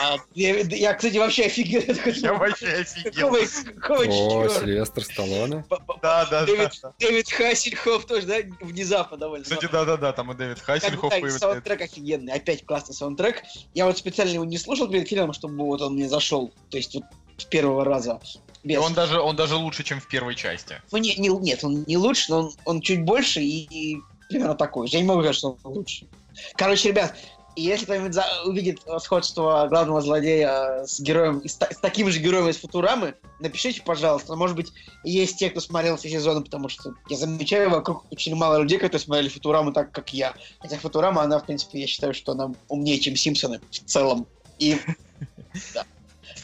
Speaker 3: А, я, я, кстати, вообще офигел. Я
Speaker 1: вообще офигел.
Speaker 3: Какого, какого
Speaker 2: О? Сильвестр Сталлоне.
Speaker 1: Да, да, да.
Speaker 3: Дэвид,
Speaker 1: да.
Speaker 3: Дэвид Хассельхоф тоже, да, внезапно довольно.
Speaker 1: Кстати, да-да-да, там и Дэвид Хассельхоф появляется.
Speaker 3: саундтрек офигенный, опять классный саундтрек. Я вот специально его не слушал перед фильмом, чтобы вот он мне зашел, то есть вот с первого раза.
Speaker 1: И
Speaker 3: Без.
Speaker 1: он даже, он даже лучше, чем в первой части.
Speaker 3: Ну, не, не- нет, он не лучше, но он, он чуть больше и, и примерно такой. же. Я не могу сказать, что он лучше. Короче, ребят, если кто-нибудь за- увидит сходство главного злодея с героем, с, та- с таким же героем из Футурамы, напишите, пожалуйста. Может быть, есть те, кто смотрел все сезоны, потому что я замечаю вокруг очень мало людей, которые смотрели Футураму так, как я. Хотя Футурама, она, в принципе, я считаю, что она умнее, чем Симпсоны в целом. И... Да.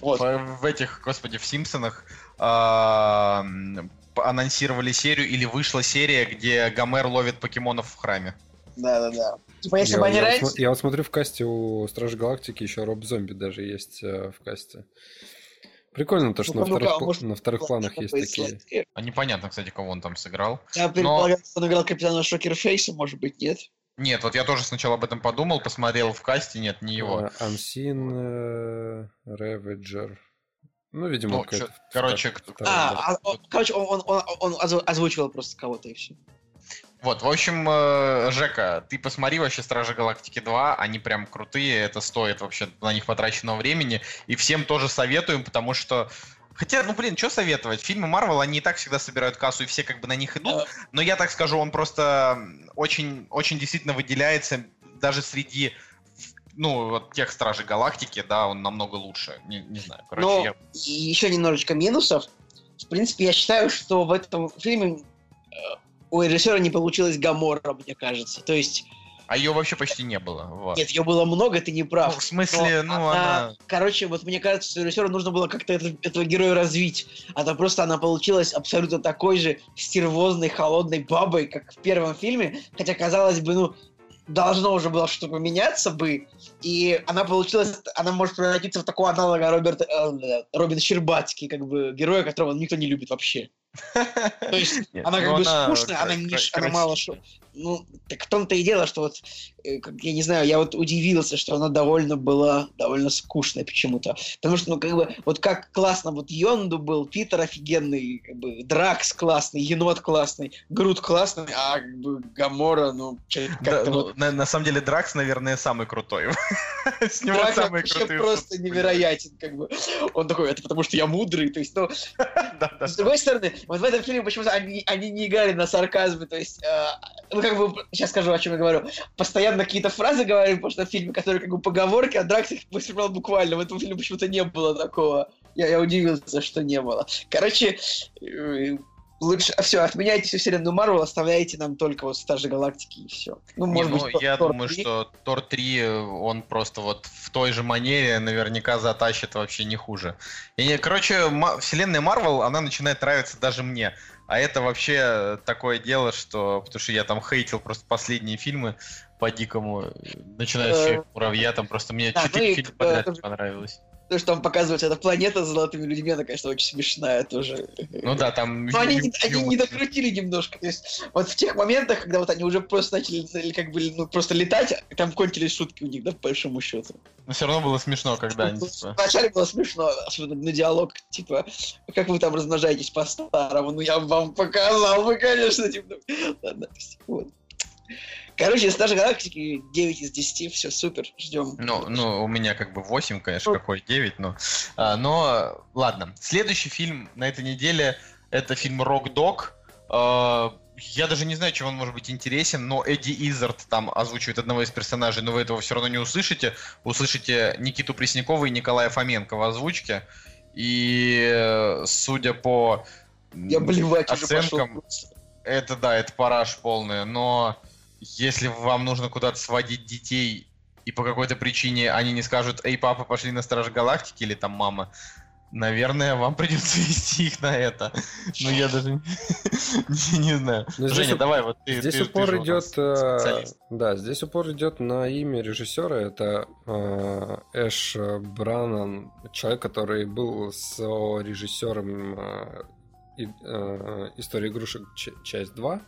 Speaker 3: Вот.
Speaker 1: В, в этих, господи, в Симпсонах а, анонсировали серию или вышла серия, где Гомер ловит покемонов в храме.
Speaker 3: Да-да-да. Типа, если
Speaker 2: я,
Speaker 3: бы они
Speaker 2: я вот
Speaker 3: раньше...
Speaker 2: смо- я вот смотрю в касте у Стражи Галактики еще Роб Зомби даже есть э, в касте. Прикольно то, что на
Speaker 3: Ну-ка, ну-ка,
Speaker 2: вторых, пла-
Speaker 3: может,
Speaker 2: на вторых планах
Speaker 3: Что
Speaker 2: есть такие.
Speaker 1: А непонятно, кстати, кого он там сыграл.
Speaker 3: Я предполагаю, что он играл капитана Шокерфейса, может быть, нет?
Speaker 1: Нет, вот я тоже сначала об этом подумал, посмотрел в касте, нет, не его.
Speaker 2: Э, Unseen э, Ravager. Ну, видимо,
Speaker 1: Ну, чё- короче,
Speaker 2: вторая,
Speaker 3: А, а, он- короче, он, он, он, он озву- озвучивал просто кого-то и все.
Speaker 1: Вот, в общем, э, Жека, ты посмотри вообще Стражи Галактики 2, они прям крутые, это стоит вообще на них потраченного времени, и всем тоже советуем, потому что Хотя, ну блин, что советовать? Фильмы Марвел, они и так всегда собирают кассу, и все как бы на них идут. Но я так скажу, он просто очень, очень действительно выделяется даже среди ну, вот тех Стражей Галактики, да, он намного лучше. Не, не знаю, короче,
Speaker 3: Но
Speaker 1: я...
Speaker 3: и еще немножечко минусов. В принципе, я считаю, что в этом фильме э, у режиссера не получилось Гамора, мне кажется. То есть,
Speaker 1: А ее вообще почти не было. Вот.
Speaker 3: нет, ее было много, ты не
Speaker 1: Ну,
Speaker 3: прав.
Speaker 1: в смысле,
Speaker 3: Но
Speaker 1: ну, она...
Speaker 3: Короче, вот мне кажется, что режиссеру нужно было как-то это- этого героя развить. А то просто она получилась абсолютно такой же стервозной, холодной бабой, как в первом фильме. Хотя, казалось бы, ну, должно уже было что-то поменяться бы. И она получилась, она может превратиться в такого аналога Роберта, э, Робина Щербацкий, как бы героя, которого никто не любит вообще. То есть
Speaker 1: Нет,
Speaker 3: она как
Speaker 1: ну,
Speaker 3: бы
Speaker 1: она
Speaker 3: скучная, она, не, она мало что. Ну, так в том-то и дело, что вот, э, как, я не знаю, я вот удивился, что она довольно была, довольно скучная почему-то. Потому что, ну, как бы, вот как классно вот Йонду был, Питер офигенный, как бы, Дракс классный, Енот классный, Грут классный, а как бы Гамора, ну,
Speaker 1: Да, ну,
Speaker 3: вот...
Speaker 1: на, на самом деле Дракс, наверное, самый крутой. С него
Speaker 3: Дракс вообще
Speaker 1: крутые
Speaker 3: просто невероятен, как бы. Он такой, это потому что я мудрый, то есть, ну, С другой стороны, вот в этом фильме почему-то они, они не играли на сарказме, то есть, э, ну, как бы, сейчас скажу, о чем я говорю. Постоянно какие-то фразы говорим, потому что в фильме, которые как бы поговорки, а Дракс их воспринимал буквально. В этом фильме почему-то не было такого. Я, я удивился, что не было. Короче, э, лучше, все, отменяйте всю вселенную Марвел, оставляйте нам только вот Стажи Галактики и все. Ну,
Speaker 1: Не,
Speaker 3: может
Speaker 1: ну,
Speaker 3: быть,
Speaker 1: я
Speaker 3: Тор
Speaker 1: думаю,
Speaker 3: 3.
Speaker 1: что Тор 3, он просто вот в той же манере наверняка затащит вообще не хуже. И, не- короче, вселенная Марвел, она начинает нравиться даже мне. А это вообще такое дело, что... Потому что я там хейтил просто последние фильмы по-дикому. Начиная с
Speaker 3: Э,
Speaker 1: Человека-муравья, там просто мне
Speaker 3: да, ну
Speaker 1: четыре
Speaker 3: и,
Speaker 1: фильма
Speaker 3: э,
Speaker 1: подряд понравилось.
Speaker 3: То, что там показывается, эта планета с золотыми людьми, она, конечно, очень смешная тоже.
Speaker 1: Ну да, там...
Speaker 3: Но они, они не докрутили немножко. То есть, вот в тех моментах, когда вот они уже просто начали как бы ну, просто летать, там кончились шутки у них, да, по большому счету.
Speaker 1: Но все равно было смешно, когда они...
Speaker 3: Ну,
Speaker 1: типа,
Speaker 3: Вначале было смешно, особенно на диалог, типа, как вы там размножаетесь по-старому, ну я вам показал, вы, конечно, типа, ну, ладно, вот. Короче, Стаж Галактики 9 из 10, все супер, ждем.
Speaker 1: Ну, ну, у меня как бы 8, конечно,
Speaker 3: Ну.
Speaker 1: какой 9, но... а, но, ладно. Следующий фильм на этой неделе это фильм «Рок Дог». А, я даже не знаю, чем он может быть интересен, но Эдди Изард там озвучивает одного из персонажей, но вы этого все равно не услышите. Услышите Никиту Преснякова и Николая Фоменко в озвучке. И судя по
Speaker 3: Я блевать уже пошел.
Speaker 1: оценкам, это да, это параш полная, но если вам нужно куда-то сводить детей, и по какой-то причине они не скажут, эй, папа, пошли на Страж Галактики, или там мама, наверное, вам придется вести их на это. Ну, я даже не, знаю.
Speaker 2: Ну,
Speaker 1: Женя, давай, вот ты,
Speaker 2: Здесь упор идет, э, да, здесь упор идет на имя режиссера. Это э, Эш Бранан, человек, который был с режиссером э, и- истории игрушек часть 2.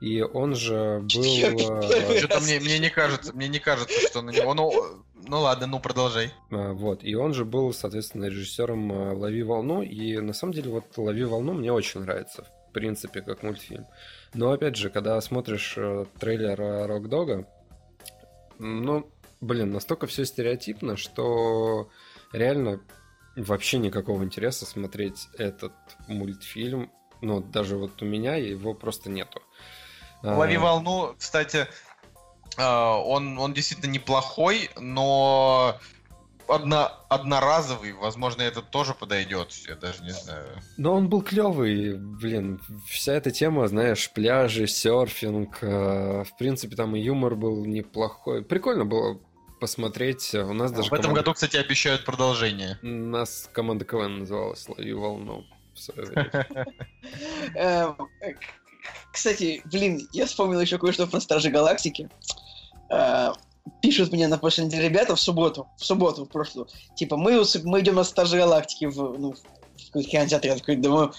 Speaker 2: И он же был... э,
Speaker 1: Что-то мне, мне не кажется, мне не кажется, что на него... Ну, ну ладно, ну продолжай.
Speaker 2: А, Вот, и он же был, соответственно, режиссером э, «Лови волну», и на самом деле вот «Лови волну» мне очень нравится, в принципе, как мультфильм. Но, опять же, когда смотришь э, трейлер э, «Рок-Дога», ну, блин, настолько все стереотипно, что реально вообще никакого интереса смотреть этот мультфильм, ну, даже вот у меня его просто нету. А,
Speaker 1: Лови волну, кстати, а, он, он действительно неплохой, но одно, одноразовый, возможно, этот тоже подойдет, я даже не знаю.
Speaker 2: Но он был клевый, блин, вся эта тема, знаешь, пляжи, серфинг, э, в принципе, там и юмор был неплохой. Прикольно было посмотреть. У нас даже
Speaker 1: В этом
Speaker 2: команда-
Speaker 1: году, кстати, обещают продолжение.
Speaker 2: У нас команда КВН называлась «Лови волну».
Speaker 3: Кстати, блин, я вспомнил еще кое-что про Стражи Галактики. Э, Пишут мне на прошлой неделе ребята в субботу, в субботу, в прошлую. Типа, мы, мы идем на Стражи Галактики в, ну, в какой-то кинотеатр. Я такой думаю,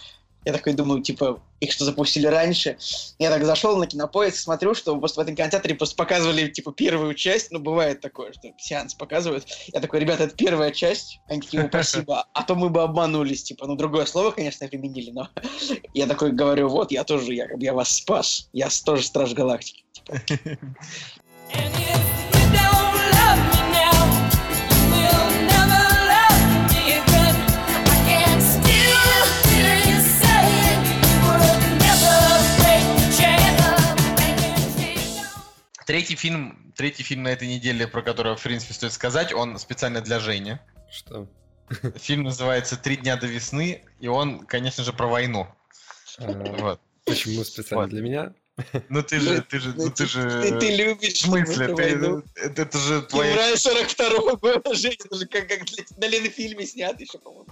Speaker 3: я такой думаю, типа, их что запустили раньше. Я так зашел на кинопоиск, смотрю, что просто в этом кинотеатре просто показывали, типа, первую часть. Ну, бывает такое, что сеанс показывают. Я такой, ребята, это первая часть. Они такие, «О, спасибо. А то мы бы обманулись, типа, ну, другое слово, конечно, применили, но я такой говорю, вот, я тоже, я, я вас спас. Я тоже Страж Галактики. Типа,
Speaker 1: Третий фильм, третий фильм на этой неделе, про который, в принципе, стоит сказать, он специально для Жени.
Speaker 2: Что?
Speaker 1: Фильм называется «Три дня до весны», и он, конечно же, про войну. Вот.
Speaker 2: Почему специально
Speaker 1: Вот.
Speaker 2: для меня?
Speaker 1: Ну ты же, ты же, ну ты же...
Speaker 3: Ты, ты любишь
Speaker 1: В смысле? Ты-
Speaker 3: войну.
Speaker 1: это, это же
Speaker 3: Февраль
Speaker 1: твоя...
Speaker 3: 42 года, Женя, это же как, как на Ленфильме снят еще, по-моему.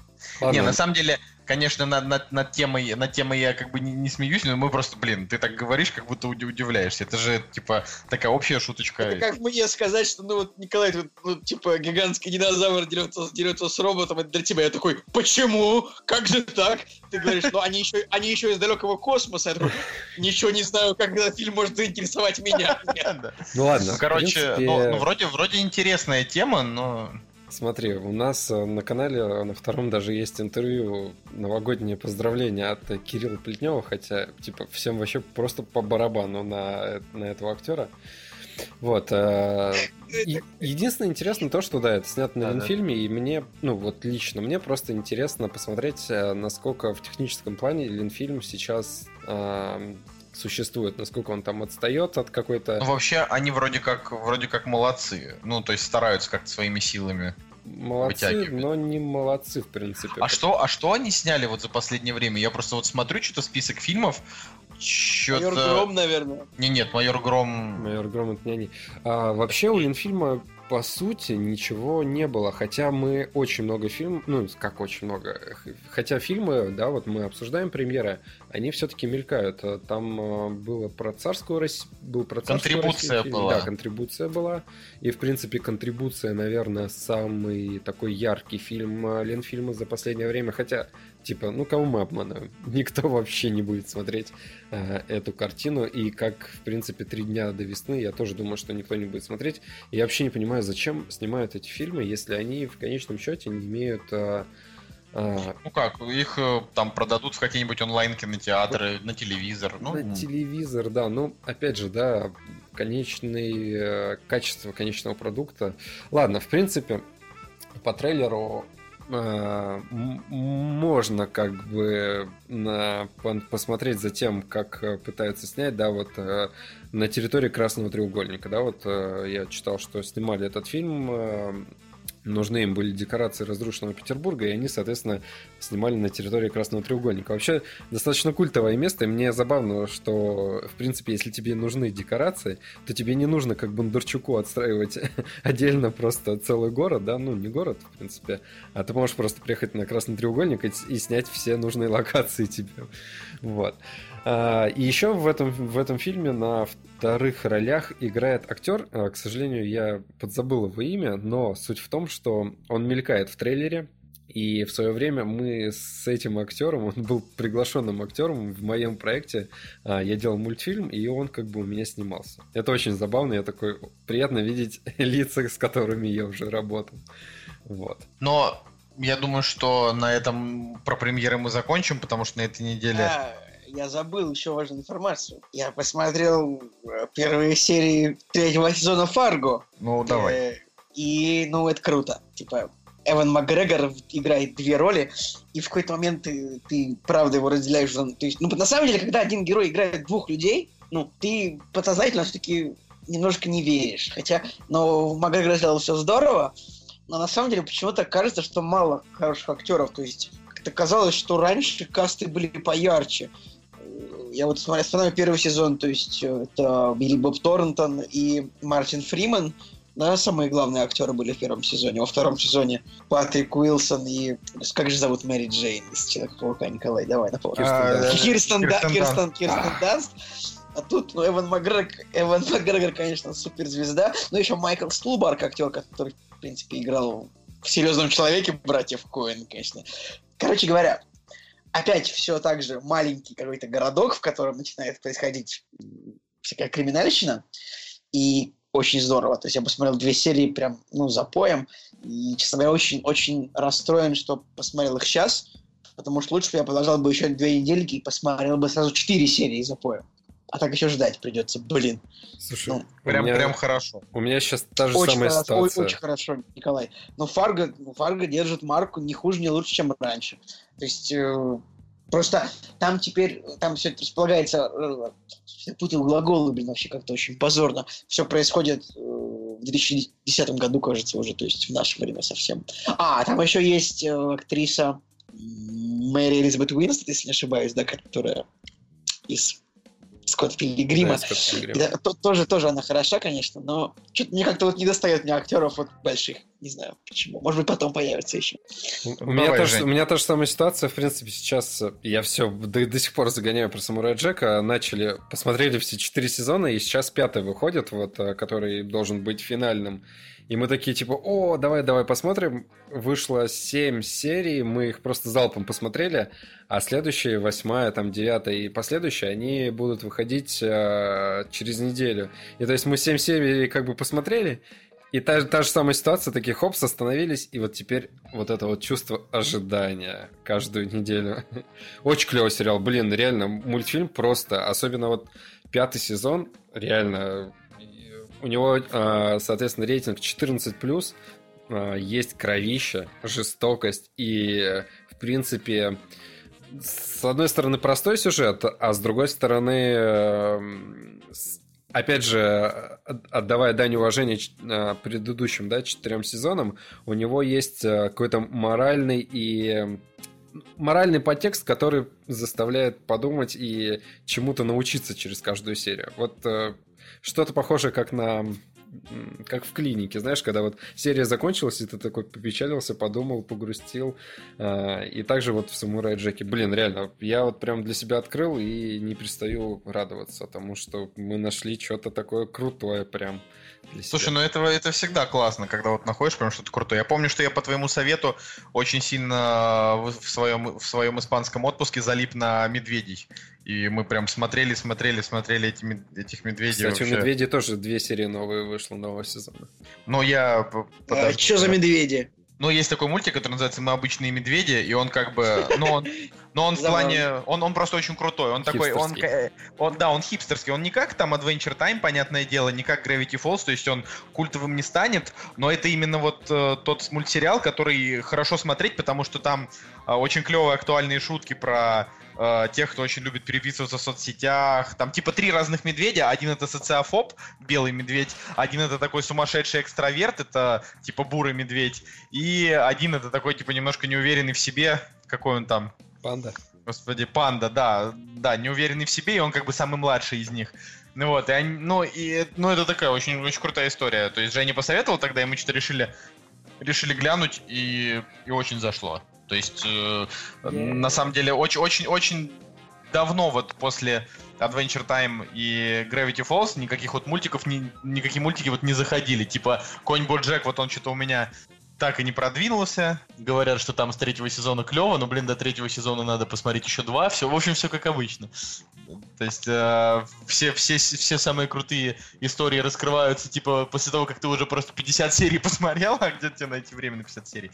Speaker 1: Не, на самом деле, конечно, над, над, над темой, над темой я как бы не, не смеюсь, но мы просто, блин, ты так говоришь, как будто уди- удивляешься. Это же, типа, такая общая шуточка.
Speaker 3: Это как мне сказать, что, ну, вот, Николай, вот, ну, типа, гигантский динозавр дерется, дерется с роботом, это для тебя. Я такой, почему? Как же так? Ты говоришь, ну, они еще, они еще из далекого космоса. Я такой, ничего не знаю, как этот фильм может заинтересовать меня.
Speaker 2: Ну ладно.
Speaker 1: Ну, короче, ну, ну, вроде, вроде интересная тема, но...
Speaker 2: Смотри, у нас э, на канале э, на втором даже есть интервью новогоднее поздравление от э, Кирилла Плетнева, хотя, типа, всем вообще просто по барабану на, на этого актера. Вот. э, и- Единственное интересно то, что да, это снято на. Ленфильме, и мне, ну вот лично, мне просто интересно посмотреть, насколько в техническом плане Ленфильм сейчас э, существует, насколько он там отстает от какой-то
Speaker 1: Ну, вообще, они вроде как, вроде как молодцы. Ну, то есть стараются как-то своими силами.
Speaker 2: молодцы, но не молодцы в принципе.
Speaker 1: А что, а что они сняли вот за последнее время? Я просто вот смотрю что-то список фильмов.
Speaker 3: Майор
Speaker 1: Что-то...
Speaker 3: Гром, наверное.
Speaker 1: Не, нет, майор Гром.
Speaker 2: Майор Гром это не они. А, вообще у Ленфильма по сути ничего не было, хотя мы очень много фильмов, ну как очень много, хотя фильмы, да, вот мы обсуждаем премьеры, они все-таки мелькают. Там э, было про царскую Россию, был про царскую
Speaker 1: Контрибуция
Speaker 2: Россию
Speaker 1: была.
Speaker 2: да, контрибуция была, и в принципе контрибуция, наверное, самый такой яркий фильм э, Ленфильма за последнее время, хотя типа, ну кого мы обманываем? Никто вообще не будет смотреть э, эту картину. И как, в принципе, три дня до весны, я тоже думаю, что никто не будет смотреть. И я вообще не понимаю, зачем снимают эти фильмы, если они в конечном счете не имеют... э, э,
Speaker 1: Ну как, их э, там продадут в какие-нибудь онлайн-кинотеатры, на телевизор. Ну,
Speaker 2: на телевизор, да, ну, опять же, да, конечный, э, качество конечного продукта. Ладно, в принципе, по трейлеру можно как бы на- посмотреть за тем, как э, пытаются снять, да, вот э, на территории Красного треугольника, да, вот э, я читал, что снимали этот фильм, нужны им были декорации разрушенного Петербурга, и они, соответственно, снимали на территории Красного треугольника. Вообще, достаточно культовое место, и мне забавно, что, в принципе, если тебе нужны декорации, то тебе не нужно, как Бондарчуку, отстраивать отдельно просто целый город, да, ну, не город, в принципе, а ты можешь просто приехать на Красный треугольник и, и снять все нужные локации тебе. Вот. А, И еще в этом, в этом фильме на вторых ролях играет актер. А, К сожалению, я подзабыл его имя, но суть в том, что он мелькает в трейлере. И в свое время мы с этим актером, он был приглашенным актером в моем проекте. А, Я делал мультфильм, и он как бы у меня снимался. Это очень забавно, я такой, приятно видеть лица, с которыми я уже работал. Вот.
Speaker 1: Но я думаю, что на этом про премьеры мы закончим, потому что на этой неделе...
Speaker 3: А, я забыл еще важную информацию. Я посмотрел э, первые серии третьего сезона Фарго.
Speaker 1: Ну, давай.
Speaker 3: Э, И, ну, это круто. Типа, Эван Макгрегор играет две роли, и в какой-то момент ты, ты правда его разделяешь. То есть, ну, на самом деле, когда один герой играет двух людей, ну, ты подсознательно все-таки немножко не веришь. Хотя, но Макгрегор сделал все здорово, но на самом деле почему-то кажется, что мало хороших актеров. То есть, как-то казалось, что раньше касты были поярче. Я вот смотрю, вспоминаю первый сезон, то есть э, это Билли Боб Торнтон и Мартин Фриман. Да, самые главные актеры были в первом сезоне. Во втором сезоне Патрик Уилсон и... Как же зовут Мэри Джейн из Человека-паука? Николай, давай напомни.
Speaker 1: А,
Speaker 3: Кирстен,
Speaker 1: Кирстен
Speaker 3: Кирстен,
Speaker 1: Данст.
Speaker 3: А тут, ну, Эван Макгрегор, Эван Макгрегор, конечно, суперзвезда. Ну, еще Майкл Стулбарк, актер, который, в принципе, играл в «Серьезном человеке» братьев Коэн, конечно. Короче говоря, опять все так же маленький какой-то городок, в котором начинает происходить всякая криминальщина. И очень здорово. То есть я посмотрел две серии прям, ну, за поем. И, честно говоря, очень-очень расстроен, что посмотрел их сейчас. Потому что лучше бы я продолжал бы еще две недельки и посмотрел бы сразу четыре серии за поем. А так еще ждать придется, блин.
Speaker 2: Слушай,
Speaker 3: Ну,
Speaker 1: Прям,
Speaker 2: меня,
Speaker 1: прям хорошо.
Speaker 2: у меня сейчас та же
Speaker 3: Очень
Speaker 2: самая
Speaker 3: хорошо, ой,
Speaker 2: ситуация.
Speaker 3: очень хорошо, Николай. Но Фарго, ну, Фарго держит марку не хуже, не лучше, чем раньше. То есть э, просто там теперь, там все это располагается, э, я путал глаголы, блин, вообще как-то очень позорно. Все происходит э, в 2010 году, кажется, уже, то есть в наше время совсем. А, там еще есть э, актриса Мэри Элизабет Уинстед, если не ошибаюсь, да, которая из Скотт Пилигрима.
Speaker 2: Да, Скотт Пилигрим.
Speaker 3: Да, то- тоже, тоже она хороша, конечно, но что-то мне как-то вот не достает мне актеров вот больших. Не знаю почему. Может быть, потом появится еще.
Speaker 2: У
Speaker 1: Ну,
Speaker 2: меня,
Speaker 1: давай,
Speaker 2: тоже, у меня та же самая ситуация, в принципе, сейчас э, я все до, до сих пор загоняю про Самурая Джека, начали, посмотрели все четыре сезона, и сейчас пятый выходит, вот, э, который должен быть финальным. И мы такие, типа, о, давай, давай посмотрим. Вышло семь серий, мы их просто залпом посмотрели, а следующие, восьмая, там, девятая и последующие, они будут выходить э, через неделю. И то есть мы семь серий как бы посмотрели, и та, та же самая ситуация, такие хопс, остановились, и вот теперь вот это вот чувство ожидания каждую неделю. Очень клевый сериал, блин, реально, мультфильм просто, особенно вот пятый сезон, реально, у него, а, соответственно, рейтинг 14+, а, есть кровища, жестокость и, в принципе, с одной стороны простой сюжет, а с другой стороны, эм, опять же, от- отдавая дань уважения а, предыдущим, да, четырем сезонам, у него есть э, какой-то моральный и моральный подтекст, который заставляет подумать и чему-то научиться через каждую серию. Вот э, что-то похожее, как на как в клинике, знаешь, когда вот серия закончилась, и ты такой попечалился, подумал, погрустил. А, И также вот в Самурай Джеке. Блин, реально, я вот прям для себя открыл и не перестаю радоваться тому, что мы нашли что-то такое крутое прям для себя.
Speaker 1: Слушай, ну это, это всегда классно, когда вот находишь прям что-то крутое. Я помню, что я по твоему совету очень сильно в в своем, в своем испанском отпуске залип на медведей. И мы прям смотрели, смотрели, смотрели эти, этих медведей.
Speaker 2: Кстати, у
Speaker 1: вообще.
Speaker 2: «Медведей» тоже две серии новые вышло нового сезона.
Speaker 1: Но я... п- подожди.
Speaker 3: что А, за медведи?
Speaker 1: Ну, есть такой мультик, который называется «Мы обычные медведи», и он как бы... Ну, он, но он в плане... Он, он просто очень крутой. Он такой... Он, он, да, он хипстерский. Он не как там Adventure Time, понятное дело, не как Gravity Falls, то есть он культовым не станет, но это именно вот э, тот мультсериал, который хорошо смотреть, потому что там э, очень клевые актуальные шутки про э, тех, кто очень любит переписываться в соцсетях. Там типа три разных медведя. Один это социофоб, белый медведь. Один это такой сумасшедший экстраверт, это типа бурый медведь. И один это такой типа немножко неуверенный в себе. Какой он там?
Speaker 2: Панда.
Speaker 1: Господи, панда, да, да, неуверенный в себе, и он как бы самый младший из них. Ну вот, и они, ну, и, ну, это такая очень, очень крутая история. То есть Женя посоветовал тогда, и мы что-то решили, решили глянуть, и, и очень зашло. То есть, э, на самом деле, очень, очень, очень давно вот после Adventure Time и Gravity Falls никаких вот мультиков, ни, никакие мультики вот не заходили. Типа, Конь Боджек, вот он что-то у меня так и не продвинулся. Говорят, что там с третьего сезона клево, но, блин, до третьего сезона надо посмотреть еще два. Все, в общем, все как обычно. То есть э, все, все, все самые крутые истории раскрываются, типа, после того, как ты уже просто 50 серий посмотрел, а где тебе найти время на 50 серий.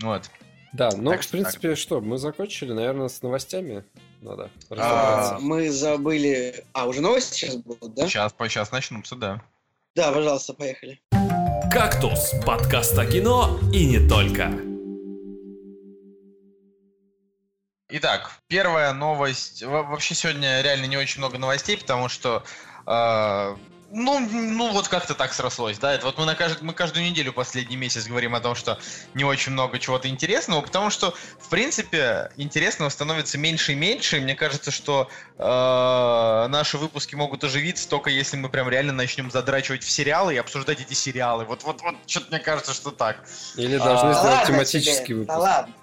Speaker 1: Вот.
Speaker 2: Да, ну,
Speaker 1: Так
Speaker 2: в принципе, что, мы закончили, наверное, с новостями надо
Speaker 1: А,
Speaker 2: разобраться.
Speaker 3: Мы забыли... А, уже новости сейчас будут, да?
Speaker 1: Сейчас, сейчас начнутся, да.
Speaker 3: Да, пожалуйста, поехали.
Speaker 4: «Кактус» — подкаст о кино и не только.
Speaker 1: Итак, первая новость. Во- Вообще сегодня реально не очень много новостей, потому что э, ну, ну вот как-то так срослось, да. Это вот мы на кажд... мы каждую неделю последний месяц говорим о том, что не очень много чего-то интересного, потому что в принципе интересного становится меньше и меньше. И мне кажется, что э, наши выпуски могут оживиться только если мы прям реально начнем задрачивать в сериалы и обсуждать эти сериалы. Вот, вот, вот, что-то мне кажется, что так.
Speaker 2: Или
Speaker 1: а,
Speaker 2: должны
Speaker 3: Да
Speaker 2: сделать тематический
Speaker 3: тебе,
Speaker 2: выпуск.
Speaker 3: Да ладно.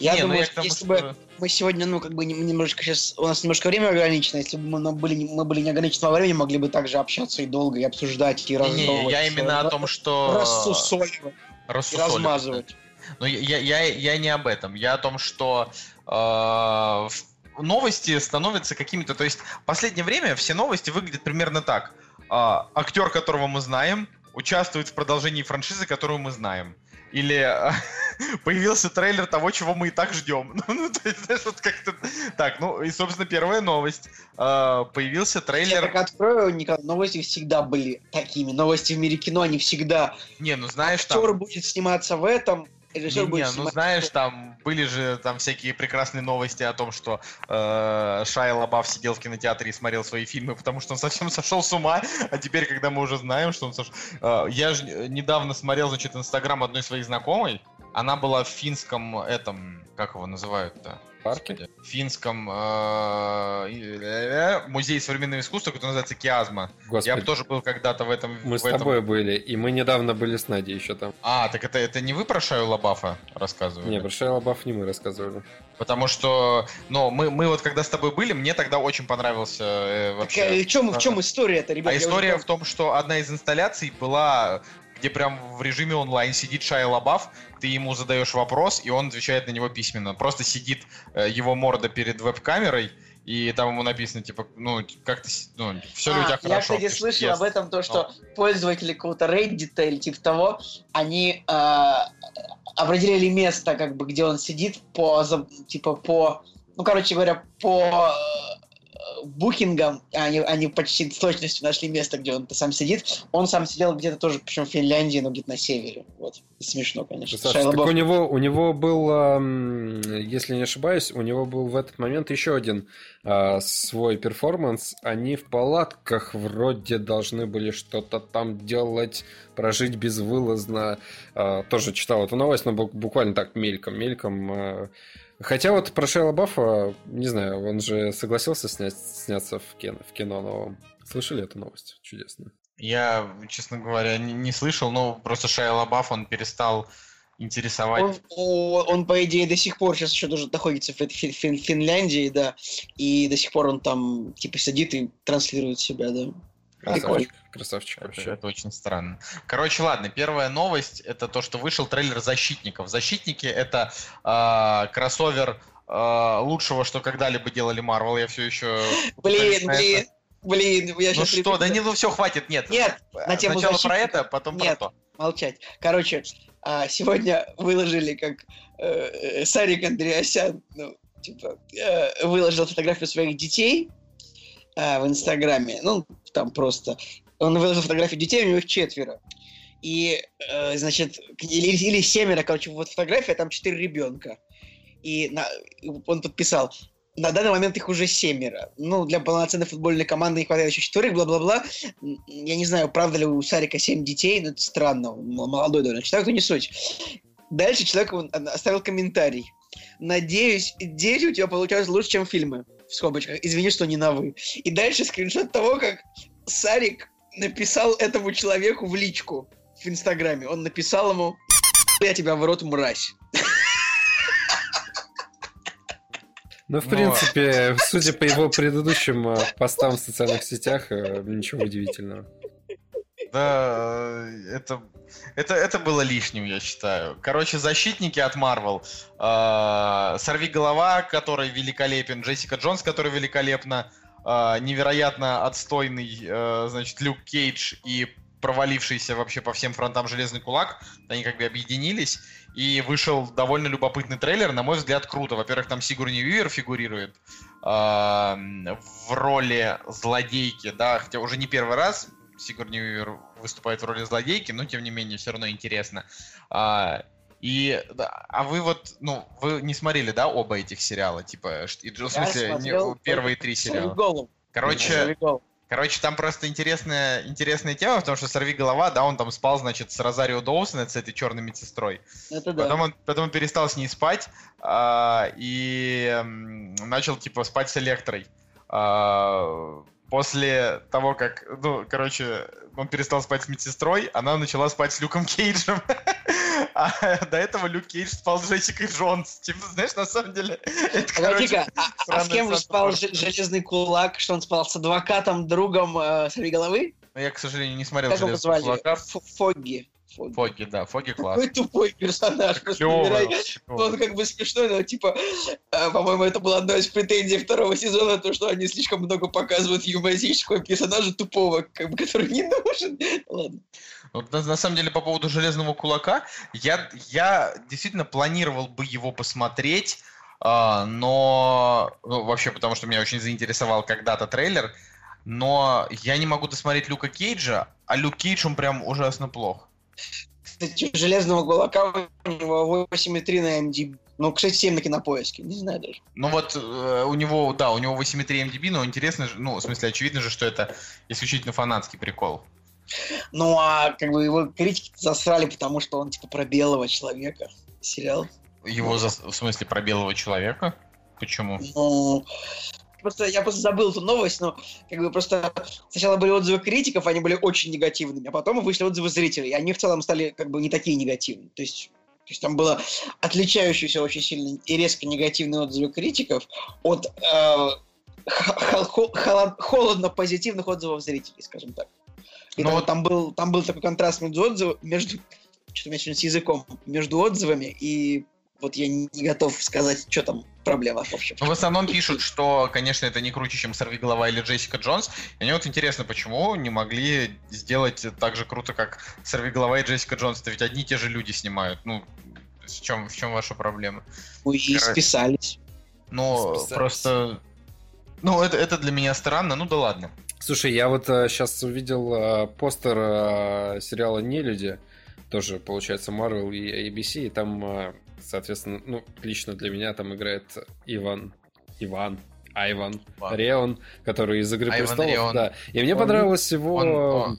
Speaker 3: Я
Speaker 1: Не, ну
Speaker 3: думаю,
Speaker 1: я к
Speaker 3: что
Speaker 1: тому,
Speaker 3: если
Speaker 1: что-
Speaker 3: бы мы сегодня, ну, как бы нем- немножко сейчас... У нас немножко время ограничено. Если бы мы были, не- мы были не ограничены во времени, могли бы также общаться и долго, и обсуждать, и
Speaker 1: Не,
Speaker 3: раздумывать.
Speaker 1: я именно о том, что...
Speaker 3: Рассусоливать и
Speaker 1: рассусоливать.
Speaker 3: размазывать.
Speaker 1: Но я, я, я, я не об этом. Я о том, что э, новости становятся какими-то... То есть в последнее время все новости выглядят примерно так. А, актер, которого мы знаем, участвует в продолжении франшизы, которую мы знаем. Или а, появился трейлер того, чего мы и так ждем. Ну, то есть, знаешь, вот как-то... Так, ну и, собственно, первая новость. А, появился
Speaker 3: Я
Speaker 1: трейлер...
Speaker 3: так открою, Николай, новости всегда были такими. Новости в мире кино, они всегда...
Speaker 1: Не, ну знаешь, там...
Speaker 3: Актер будет сниматься в этом, Режиссер
Speaker 1: Не,
Speaker 3: будет
Speaker 1: ну знаешь, там были же там всякие прекрасные новости о том, что э, Шайа Лабаф сидел в кинотеатре и смотрел свои фильмы, потому что он совсем сошел с ума. А теперь, когда мы уже знаем, что он сошел... Э, я же недавно смотрел, значит, инстаграм одной своей знакомой. Она была в финском этом, как его называют-то?
Speaker 2: Парки?
Speaker 1: В финском э, э, музее современного искусства, который называется Киазма. Я
Speaker 2: Господи,
Speaker 1: бы тоже был когда-то в этом.
Speaker 2: мы
Speaker 1: в
Speaker 2: с
Speaker 1: этом-
Speaker 2: тобой были, и мы недавно были с Надей еще там.
Speaker 1: А, так это, это не вы про Шаю Лабафа рассказывали?
Speaker 2: Не, про Шайа Лабаф не мы рассказывали.
Speaker 1: Потому что, ну, мы, мы вот когда с тобой были, мне тогда очень понравился э,
Speaker 3: Так,
Speaker 1: вообще.
Speaker 3: э, в чем, в чем история это, ребят?
Speaker 1: А
Speaker 3: Я уже
Speaker 1: история
Speaker 3: прям-
Speaker 1: в том, что одна из инсталляций была, где прям в режиме онлайн сидит Шайя Лабаф, ты ему задаешь вопрос, и он отвечает на него письменно. Просто сидит э, его морда перед веб-камерой, и там ему написано, типа, ну, как ты, с- ну, все ли у
Speaker 3: А,
Speaker 1: тебя
Speaker 3: Я,
Speaker 1: хорошо?
Speaker 3: кстати,
Speaker 1: Ты
Speaker 3: слышал
Speaker 1: yes.
Speaker 3: об этом, то, что пользователи какого-то Reddit или типа того, они э, определили место, как бы, где он сидит по, типа, по, ну, короче говоря, по э, букингам, они, они почти с точностью нашли место, где он сам сидит. Он сам сидел где-то тоже, причем в Финляндии, но где-то на севере. Вот. Смешно, конечно.
Speaker 2: Саша, так у него, у него был, если не ошибаюсь, у него был в этот момент еще один а, свой перформанс. Они в палатках вроде должны были что-то там делать, прожить безвылазно. А, тоже читал эту новость, но бу- буквально так мельком, мельком. Хотя вот про Шейла Баффа, не знаю, он же согласился снять, сняться в кино, в кино новом. Слышали эту новость? Чудесно.
Speaker 1: Я, честно говоря, не, не слышал, но просто Шайя Лабаф, он перестал интересовать.
Speaker 3: Он, он, по идее, до сих пор сейчас еще даже находится в Фин- Фин- Финляндии, да, и до сих пор он там, типа, сидит и транслирует себя, да.
Speaker 2: Красавчик, красавчик
Speaker 1: Это,
Speaker 2: вообще.
Speaker 1: это очень странно. Короче, ладно, первая новость это то, что вышел трейлер защитников. Защитники это а, кроссовер а, лучшего, что когда-либо делали Marvel. Я все еще.
Speaker 3: Блин, блин, блин, я
Speaker 1: Ну
Speaker 3: сейчас...
Speaker 1: что, да не, ну все, хватит, нет.
Speaker 3: Нет, на тему
Speaker 1: Сначала про
Speaker 3: защитников.
Speaker 1: это, потом
Speaker 3: Нет.
Speaker 1: про то.
Speaker 3: молчать. Короче, а, сегодня выложили, как э, э, Сарик Андреасян, ну, типа, э, выложил фотографию своих детей э, в Инстаграме. Ну, там просто. Он выложил фотографию детей, у него их четверо. И, э, значит, или, или семеро, короче, вот фотография, там четыре ребенка. И на- он подписал, на данный момент их уже семеро. Ну, для полноценной футбольной команды не хватает еще четверых, бла-бла-бла. Я не знаю, правда ли у Сарика семь детей, но это странно. Молодой довольно человек, но не суть. Дальше человек оставил комментарий. Надеюсь, дети у тебя получаются лучше, чем фильмы. В скобочках. Извини, что не на вы. И дальше скриншот того, как Сарик написал этому человеку в личку в Инстаграме. Он написал ему «Я тебя в рот, мразь».
Speaker 2: Ну, в
Speaker 1: Ну,
Speaker 2: принципе, судя по его предыдущим э, постам в социальных сетях, э, ничего удивительного.
Speaker 1: Да, э, это, это, это было лишним, я считаю. Короче, защитники от. Э, Сорви голова, который великолепен. Джессика Джонс, который великолепна. э, невероятно отстойный, э, значит, Люк Кейдж и провалившийся вообще по всем фронтам Железный Кулак. Они как бы объединились. И вышел довольно любопытный трейлер. На мой взгляд, круто. Во-первых, там Сигурни Вивер фигурирует э, в роли злодейки, да, хотя уже не первый раз Сигурни Вивер выступает в роли злодейки, но тем не менее все равно интересно. А, и, да, а вы вот, ну, вы не смотрели, да, оба этих сериала, типа, и, в смысле, не- первые три сериала.
Speaker 3: голову.
Speaker 1: Короче. Короче, там просто интересная, интересная тема, потому что сорви голова, да, он там спал, значит, с Розарио Доусон, с этой черной медсестрой.
Speaker 3: Это да.
Speaker 1: Потом он, потом он перестал с ней спать а, и начал, типа, спать с Электрой. А, после того, как, ну, короче, он перестал спать с медсестрой, она начала спать с Люком Кейджем. А до этого Люк Кейдж спал с Джессикой Джонс. Типа, знаешь, на самом деле, это,
Speaker 3: Погоди-ка, а, а с кем же спал Железный Кулак? Что он спал с адвокатом, другом э, Сорви головы?
Speaker 1: ну, я, к сожалению, не смотрел
Speaker 3: Как
Speaker 1: «Железного кулака».
Speaker 3: Фогги. Фогги.
Speaker 1: Фоги, да, Фоги класс.
Speaker 3: Какой тупой персонаж.
Speaker 1: Клёвый,
Speaker 3: Он как бы смешной, но типа, э, по-моему, это была одна из претензий второго сезона, то, что они слишком много показывают юмористического персонажа тупого, как бы, который не нужен. Ладно.
Speaker 1: Вот на, на самом деле по поводу железного кулака, я, я действительно планировал бы его посмотреть, а, но ну, вообще потому что меня очень заинтересовал когда-то трейлер, но я не могу досмотреть Люка Кейджа, а Люк Кейдж он прям ужасно плох.
Speaker 3: Кстати, у Железного Кулака у него 8,3 на MDB. Ну, кстати, 7 на кинопоиске, не знаю даже.
Speaker 1: Ну вот э, у него, да, у него 8,3 MDB, но интересно, ну, в смысле, очевидно же, что это исключительно фанатский прикол.
Speaker 3: Ну, а как бы его критики засрали, потому что он типа про белого человека. Сериал.
Speaker 1: Его, за- в смысле, про белого человека? Почему?
Speaker 3: Ну, просто я просто забыл эту новость, но как бы просто сначала были отзывы критиков, они были очень негативными, а потом вышли отзывы зрителей, и они в целом стали как бы не такие негативные. То есть, то есть там было отличающиеся очень сильно и резко негативные отзывы критиков от э, холодно-позитивных отзывов зрителей, скажем так. И
Speaker 1: Ну
Speaker 3: там,
Speaker 1: вот-
Speaker 3: там был, там был такой контраст между отзывами, между, что-то у меня сегодня с языком, между отзывами, и вот я не готов сказать, что там проблема, в общем.
Speaker 1: Ну, в основном пишут, что, конечно, это не круче, чем Сорвиголова или Джессика Джонс. И мне вот интересно, почему не могли сделать так же круто, как Сорвиголова и Джессика Джонс? Это ведь одни и те же люди снимают. Ну, в чем, в чем ваша проблема?
Speaker 3: Ну и
Speaker 1: Короче.
Speaker 3: списались.
Speaker 1: Ну,
Speaker 2: Списались.
Speaker 1: просто... Ну, это, это для меня странно, ну да ладно.
Speaker 2: Слушай, я вот сейчас увидел э, постер э, сериала «Нелюди», тоже, получается, Marvel и ABC, и там, э, соответственно, ну, лично для меня там играет Иван, Иван, Айван
Speaker 1: Ладно.
Speaker 2: Реон, который из «Игры
Speaker 1: Айван
Speaker 2: престолов»,
Speaker 1: Реон.
Speaker 2: да. И мне
Speaker 3: Он-
Speaker 2: понравилось его...
Speaker 1: он- о.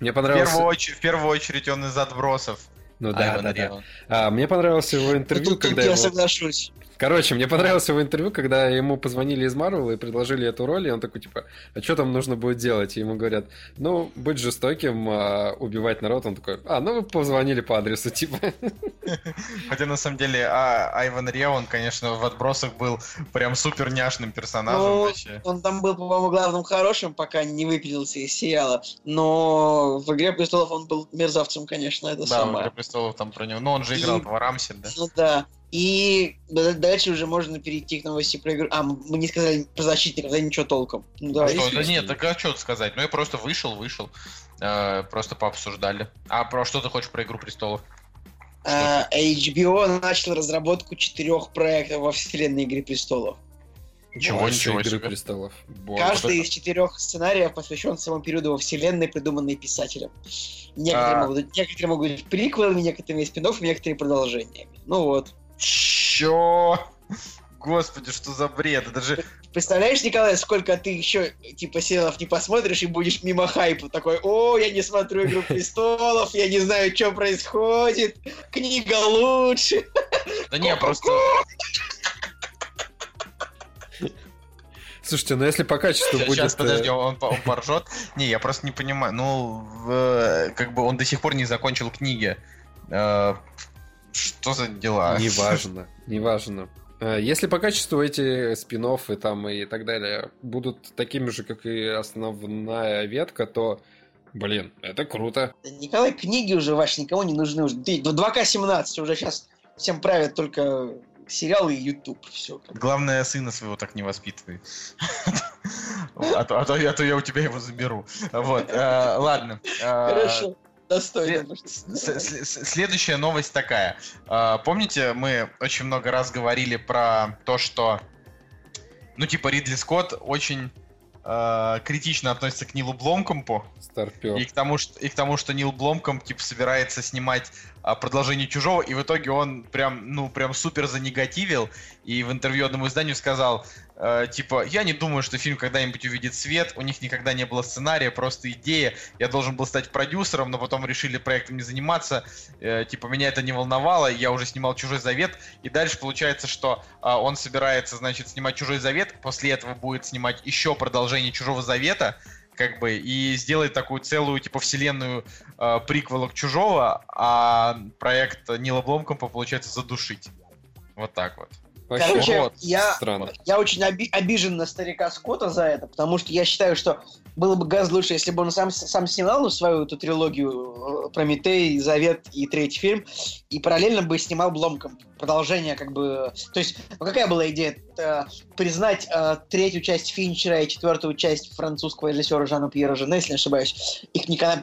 Speaker 2: Мне
Speaker 1: В
Speaker 2: понравился...
Speaker 1: первую, очередь, в первую очередь он из отбросов.
Speaker 2: Ну да,
Speaker 1: Айван
Speaker 2: да, да.
Speaker 1: Реон.
Speaker 2: А, мне понравилось его интервью,
Speaker 3: Тут, тут
Speaker 2: когда
Speaker 3: я
Speaker 2: его...
Speaker 3: соглашусь.
Speaker 2: Короче, мне понравилось его интервью, когда ему позвонили из Марвела и предложили эту роль, и он такой, типа, а что там нужно будет делать? И ему говорят, ну, быть жестоким, а, убивать народ. Он такой, а, ну, вы позвонили по адресу, типа.
Speaker 1: Хотя, на самом деле, а, Айван Реон, конечно, в отбросах был прям супер няшным персонажем
Speaker 3: Ну,
Speaker 1: вообще.
Speaker 3: Он там был, по-моему, главным хорошим, пока не выпилился из сериала. Но в «Игре престолов» он был мерзавцем, конечно, это
Speaker 1: Да, в
Speaker 3: самое.
Speaker 1: «Игре престолов» там про него. Ну, он же играл
Speaker 3: И-
Speaker 1: в Рамсе, да.
Speaker 3: Ну да. И дальше уже можно перейти к новости про игру. А, мы не сказали про защитников, да ничего толком. Ну да,
Speaker 1: А что, да нет, так а что сказать? Ну, я просто вышел, вышел. э, просто пообсуждали. А про что ты хочешь про «Игру престолов»?
Speaker 3: А, HBO начал разработку четырех проектов во вселенной Игры престолов.
Speaker 1: Ничего,
Speaker 2: Больше
Speaker 1: ничего
Speaker 2: «Игры
Speaker 1: себе.
Speaker 2: престолов. Боже.
Speaker 3: Каждый из четырех сценариев посвящен своему периоду во вселенной, придуманной писателем. Некоторые,
Speaker 1: А.
Speaker 3: могут, быть- некоторые могут быть приквелами, некоторые спин некоторые продолжениями. Ну вот.
Speaker 1: Чё? Господи, что за бред? Это же...
Speaker 3: Представляешь, Николай, сколько ты еще типа сериалов не посмотришь и будешь мимо хайпа такой, о, я не смотрю Игру престолов, я не знаю, что происходит, книга лучше.
Speaker 1: Да не, просто...
Speaker 2: Слушайте, ну если по качеству будет...
Speaker 1: Сейчас,
Speaker 2: э,
Speaker 1: подожди, он, по- он поржет. Не, я просто не понимаю. Ну, в- как бы он до сих пор не закончил книги. Что за дела?
Speaker 2: Неважно, неважно. Э, Если по качеству эти спин и там и так далее будут такими же, как и основная ветка, то, блин, это круто.
Speaker 3: Николай, книги уже ваши никому не нужны уже. Ты- 2К17 уже сейчас всем правят только сериалы и YouTube. Все.
Speaker 1: Главное, сына своего так не воспитывай. А то, а я- а то я у тебя его заберу. Вот, э, ладно. Э,
Speaker 3: Хорошо. Достойно.
Speaker 1: Следующая новость такая. А, Помните, мы очень много раз говорили про то, что, ну, типа, Ридли Скотт очень а, критично относится к Нилу Бломкомпу
Speaker 2: Старпер.
Speaker 1: и к тому, что, и к тому, что Нил Бломкомп, типа, собирается снимать продолжение Чужого, и в итоге он прям, ну, прям супер занегативил, и в интервью одному изданию сказал, э, типа, я не думаю, что фильм когда-нибудь увидит свет, у них никогда не было сценария, просто идея, я должен был стать продюсером, но потом решили проектом не заниматься, э, типа, меня это не волновало, я уже снимал «Чужой завет», и дальше получается, что а, он собирается, значит, снимать «Чужой завет», после этого будет снимать еще продолжение «Чужого завета», как бы, и сделает такую целую, типа, вселенную э, приквела к Чужого, а проект Нила Бломкомпа, получается, задушить. Вот так вот.
Speaker 2: Вообще,
Speaker 3: Короче,
Speaker 1: вот,
Speaker 3: я,
Speaker 2: странно.
Speaker 3: я очень оби- обижен на старика Скотта за это, потому что я считаю, что было бы гораздо лучше, если бы он сам, сам снимал свою эту трилогию э, «Прометей», «Завет» и третий фильм, и параллельно бы снимал Бломком продолжение, как бы... То есть, ну, какая была идея? Э, признать э, третью часть Финчера и четвертую часть французского режиссера Жана Пьера Жене, если не ошибаюсь, их кана-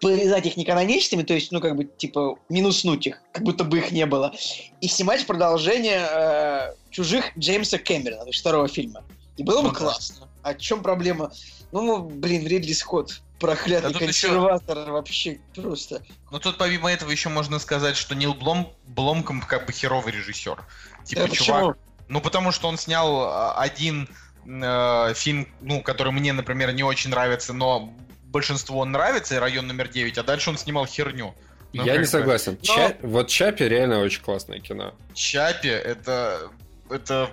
Speaker 3: признать их неканоничными, то есть, ну, как бы, типа, минуснуть их, как будто бы их не было, и снимать продолжение э, «Чужих» Джеймса Кэмерона, то есть второго фильма. И было бы
Speaker 1: Ну
Speaker 3: классно. А в чем проблема? Ну, блин, Ридли Скотт. Проклятый
Speaker 1: Да
Speaker 3: консерватор вообще просто.
Speaker 1: Но тут помимо этого еще можно сказать, что Нил Блом, Бломком как бы херовый режиссер. Типа,
Speaker 3: Да,
Speaker 1: чувак,
Speaker 3: почему?
Speaker 1: Ну, потому что он снял а, один э, фильм, ну, который мне, например, не очень нравится, но большинству он нравится, район номер 9, а дальше он снимал херню. Ну,
Speaker 2: Я не согласен.
Speaker 3: Но-
Speaker 2: Ча- Вот Чапи реально очень классное кино.
Speaker 1: Чапи это. это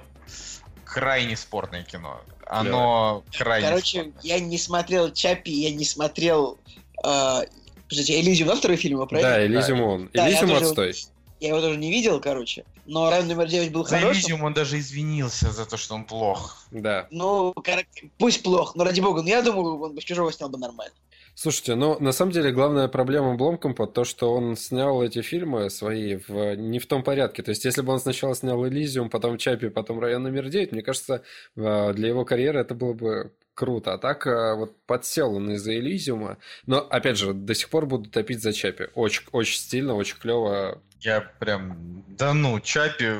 Speaker 1: крайне спорное кино. Оно крайне
Speaker 3: Короче,
Speaker 1: спорное.
Speaker 3: я не смотрел Чапи, я не смотрел... э, Подождите, Элизиум, да, второй фильм, правильно?
Speaker 2: Да, Элизиум он.
Speaker 3: Да, я
Speaker 2: Элизиум
Speaker 3: тоже-
Speaker 2: отстой.
Speaker 3: Я его тоже не видел, короче. Но район номер 9 был
Speaker 1: За
Speaker 3: хорошим.
Speaker 1: Элизиум он даже извинился за то, что он плох.
Speaker 2: Да.
Speaker 3: Ну, кор- пусть плохо, но ради бога, ну я думаю, он бы чужого снял бы нормально.
Speaker 2: Слушайте, ну на самом деле главная проблема Бломкомпа то, что он снял эти фильмы свои в, не в том порядке. То есть, если бы он сначала снял Элизиум, потом Чапи, потом район номер 9, мне кажется, э, для его карьеры это было бы круто. А так э, вот подсел он из-за Элизиума. Но, опять же, до сих пор буду топить за Чапи. Очень, очень стильно, очень клево.
Speaker 1: Я прям... Да ну, Чапи...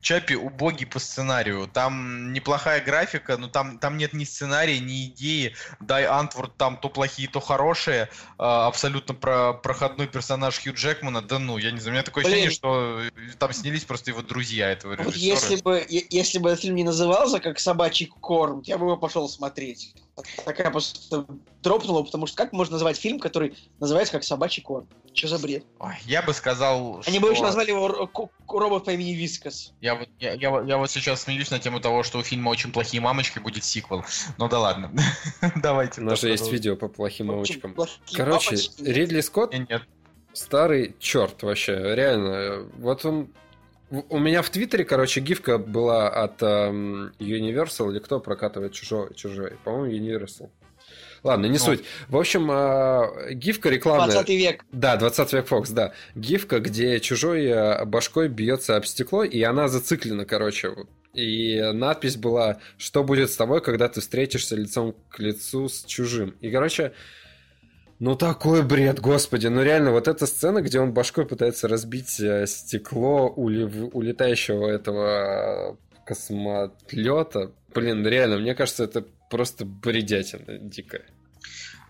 Speaker 1: Чапи убогий по сценарию. Там неплохая графика, но там, там нет ни сценария, ни идеи. Дай Антворд там то плохие, то хорошие. А, абсолютно про проходной персонаж Хью Джекмана. Да ну, я не знаю, у меня такое
Speaker 3: Блин.
Speaker 1: ощущение, что э, там снялись просто его друзья этого
Speaker 3: Вот
Speaker 1: режиссера.
Speaker 3: если бы, если бы этот фильм не назывался как «Собачий корм», я бы его пошел смотреть. Такая просто дропнула, потому что как можно назвать фильм, который называется как «Собачий корм»? Что за бред?
Speaker 1: Ой, я бы сказал,
Speaker 3: Они
Speaker 1: что...
Speaker 3: бы еще назвали его робот по имени Вискас.
Speaker 1: Я вот, я, я, вот- я вот сейчас смеюсь на тему того, что у фильма «Очень плохие мамочки» будет сиквел. Ну да ладно. Давайте.
Speaker 2: У нас же есть видео по плохим мамочкам. Короче. Ридли Скотт
Speaker 1: Нет.
Speaker 2: Старый черт вообще, реально. Вот он... У меня в Твиттере, короче, гифка была от эм, Universal, или кто прокатывает чужой, чужой. По-моему, Universal. Ладно, не
Speaker 1: Ну.
Speaker 2: суть. В общем, э, гифка рекламная.
Speaker 3: 20 век.
Speaker 2: Да, 20 век Фокс, да. Гифка, где чужой э, башкой бьется об стекло, и она зациклена, короче. И надпись была, что будет с тобой, когда ты встретишься лицом к лицу с чужим. И, короче, ну такой бред, господи. Ну реально, вот эта сцена, где он башкой пытается разбить э, стекло улетающего этого космотлета. Блин, реально, мне кажется, это просто бредятина дикая.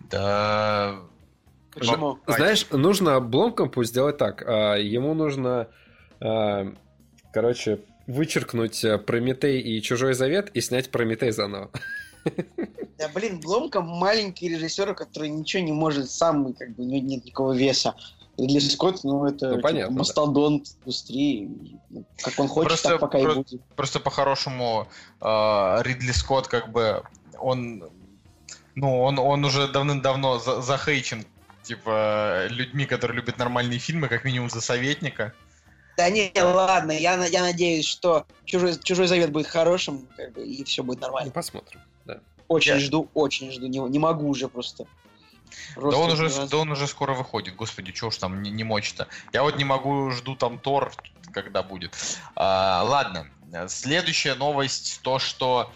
Speaker 1: Да...
Speaker 3: Почему?
Speaker 1: Ай.
Speaker 2: Знаешь, нужно Бломкомпу сделать так. а, Ему нужно, а, короче, вычеркнуть а, Прометей и Чужой Завет и снять Прометей заново.
Speaker 3: Да, блин, Бломка маленький режиссер, который ничего не может сам, как бы, у него нет никакого веса. Ридли Скотт, ну, это
Speaker 2: Ну,
Speaker 3: типа,
Speaker 2: понятно, да.
Speaker 3: мастодонт индустрии. Ну, Как он хочет,
Speaker 1: Просто-
Speaker 3: так пока и
Speaker 1: просто-
Speaker 3: будет.
Speaker 1: Просто по-хорошему э, Ридли Скотт как бы он ну он он уже давным-давно за- захейчен типа людьми, которые любят нормальные фильмы, как минимум за советника.
Speaker 3: Да не, ладно, я, на- я надеюсь, что чужой, чужой завет будет хорошим, как бы, и все будет
Speaker 2: Ну,
Speaker 3: нормально.
Speaker 2: посмотрим. Да.
Speaker 3: Очень
Speaker 1: Я-
Speaker 3: жду, очень жду, не, не могу уже просто.
Speaker 1: Да
Speaker 3: Просто
Speaker 1: он уже да он уже скоро выходит. Господи, чего уж там не, не мочь-то. Я вот не могу жду там Тор, когда будет. А, ладно. Следующая новость то, что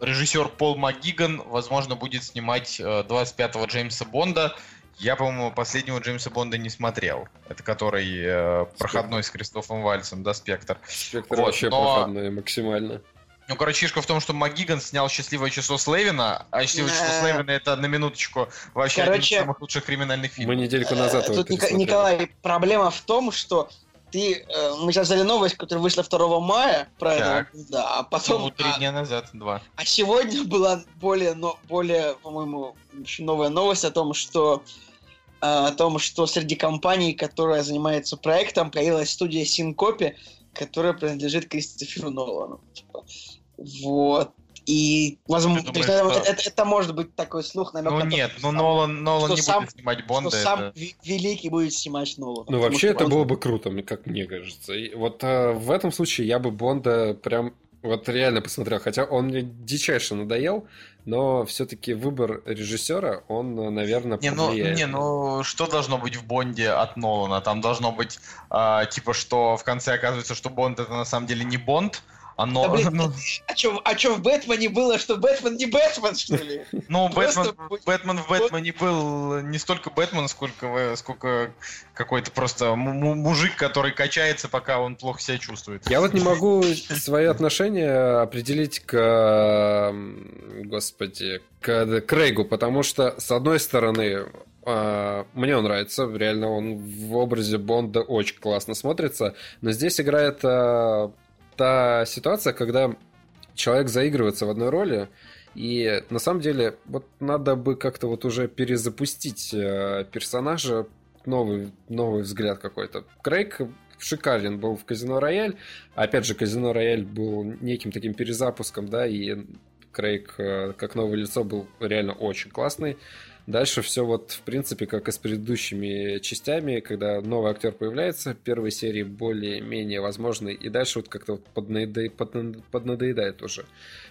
Speaker 1: режиссер Пол МакГиган, возможно, будет снимать э, 25-го Джеймса Бонда. Я, по-моему, последнего Джеймса Бонда не смотрел. Это который э, проходной с Кристофом Вальцем, да, Спектр.
Speaker 2: Спектр
Speaker 1: Вот,
Speaker 2: вообще
Speaker 1: но-
Speaker 2: проходной максимально.
Speaker 1: Ну, короче, фишка в том, что МакГиган снял «Счастливое число Слевина», а «Счастливое число. Слевина» это, на минуточку, вообще
Speaker 3: Короче,
Speaker 1: один из самых лучших криминальных фильмов.
Speaker 2: Мы недельку назад
Speaker 3: Э,
Speaker 2: его
Speaker 3: Тут. Николай, проблема в том, что ты, э, мы сейчас взяли новость, которая вышла 2 мая, про
Speaker 1: Так.
Speaker 3: да, а потом,
Speaker 1: Ну, три
Speaker 3: а,
Speaker 1: дня назад, два.
Speaker 3: а сегодня была более, но, более, по-моему, очень новая новость о том, что э, о том, что среди компаний, которая занимается проектом, появилась студия Синкопи, которая принадлежит Кристоферу Нолану. Типа. Вот. И, возможно, то есть,
Speaker 1: думаешь,
Speaker 3: наверное,
Speaker 1: что-
Speaker 3: это, это может быть такой слух, намек
Speaker 1: Ну
Speaker 3: на то,
Speaker 1: нет,
Speaker 3: что
Speaker 1: ну
Speaker 3: сам-
Speaker 1: Нолан, Нолан
Speaker 3: что
Speaker 1: не
Speaker 3: сам-
Speaker 1: будет снимать
Speaker 3: что
Speaker 1: Бонда.
Speaker 3: сам
Speaker 1: это-
Speaker 3: ви- великий будет снимать Нолана.
Speaker 2: Ну, вообще,
Speaker 3: что
Speaker 2: это
Speaker 3: он-
Speaker 2: было бы круто, мне- как мне кажется. И вот э, в этом случае я бы Бонда прям вот реально посмотрел. Хотя он мне дичайше надоел, но все-таки выбор режиссера, он, э, наверное,
Speaker 1: Не, ну, не, ну что должно быть в Бонде от Нолана? Там должно быть, а, типа, что в конце оказывается, что Бонд это на самом деле не Бонд, Оно,
Speaker 3: Да, блин,
Speaker 1: ну,
Speaker 3: А что а чё в Бэтмене было, что Бэтмен не Бэтмен, что ли?
Speaker 1: ну, Бэтмен, Бэтмен в Бэтмене был не столько Бэтмен, сколько, э, сколько какой-то просто му- му- мужик, который качается, пока он плохо себя чувствует.
Speaker 2: Я вот не могу свои отношения определить к, господи, к Крейгу, потому что, с одной стороны, а, мне он нравится, реально он в образе Бонда очень классно смотрится, но здесь играет а, та ситуация, когда человек заигрывается в одной роли, и на самом деле вот надо бы как-то вот уже перезапустить э, персонажа, новый, новый взгляд какой-то. Крейг шикарен был в Казино Рояль. Опять же, Казино Рояль был неким таким перезапуском, да, и Крейг э, как новое лицо был реально очень классный. Дальше все вот, в принципе, как и с предыдущими частями, когда новый актер появляется, первые серии более-менее возможны, и дальше вот как-то вот поднаеда- поднадоедает уже.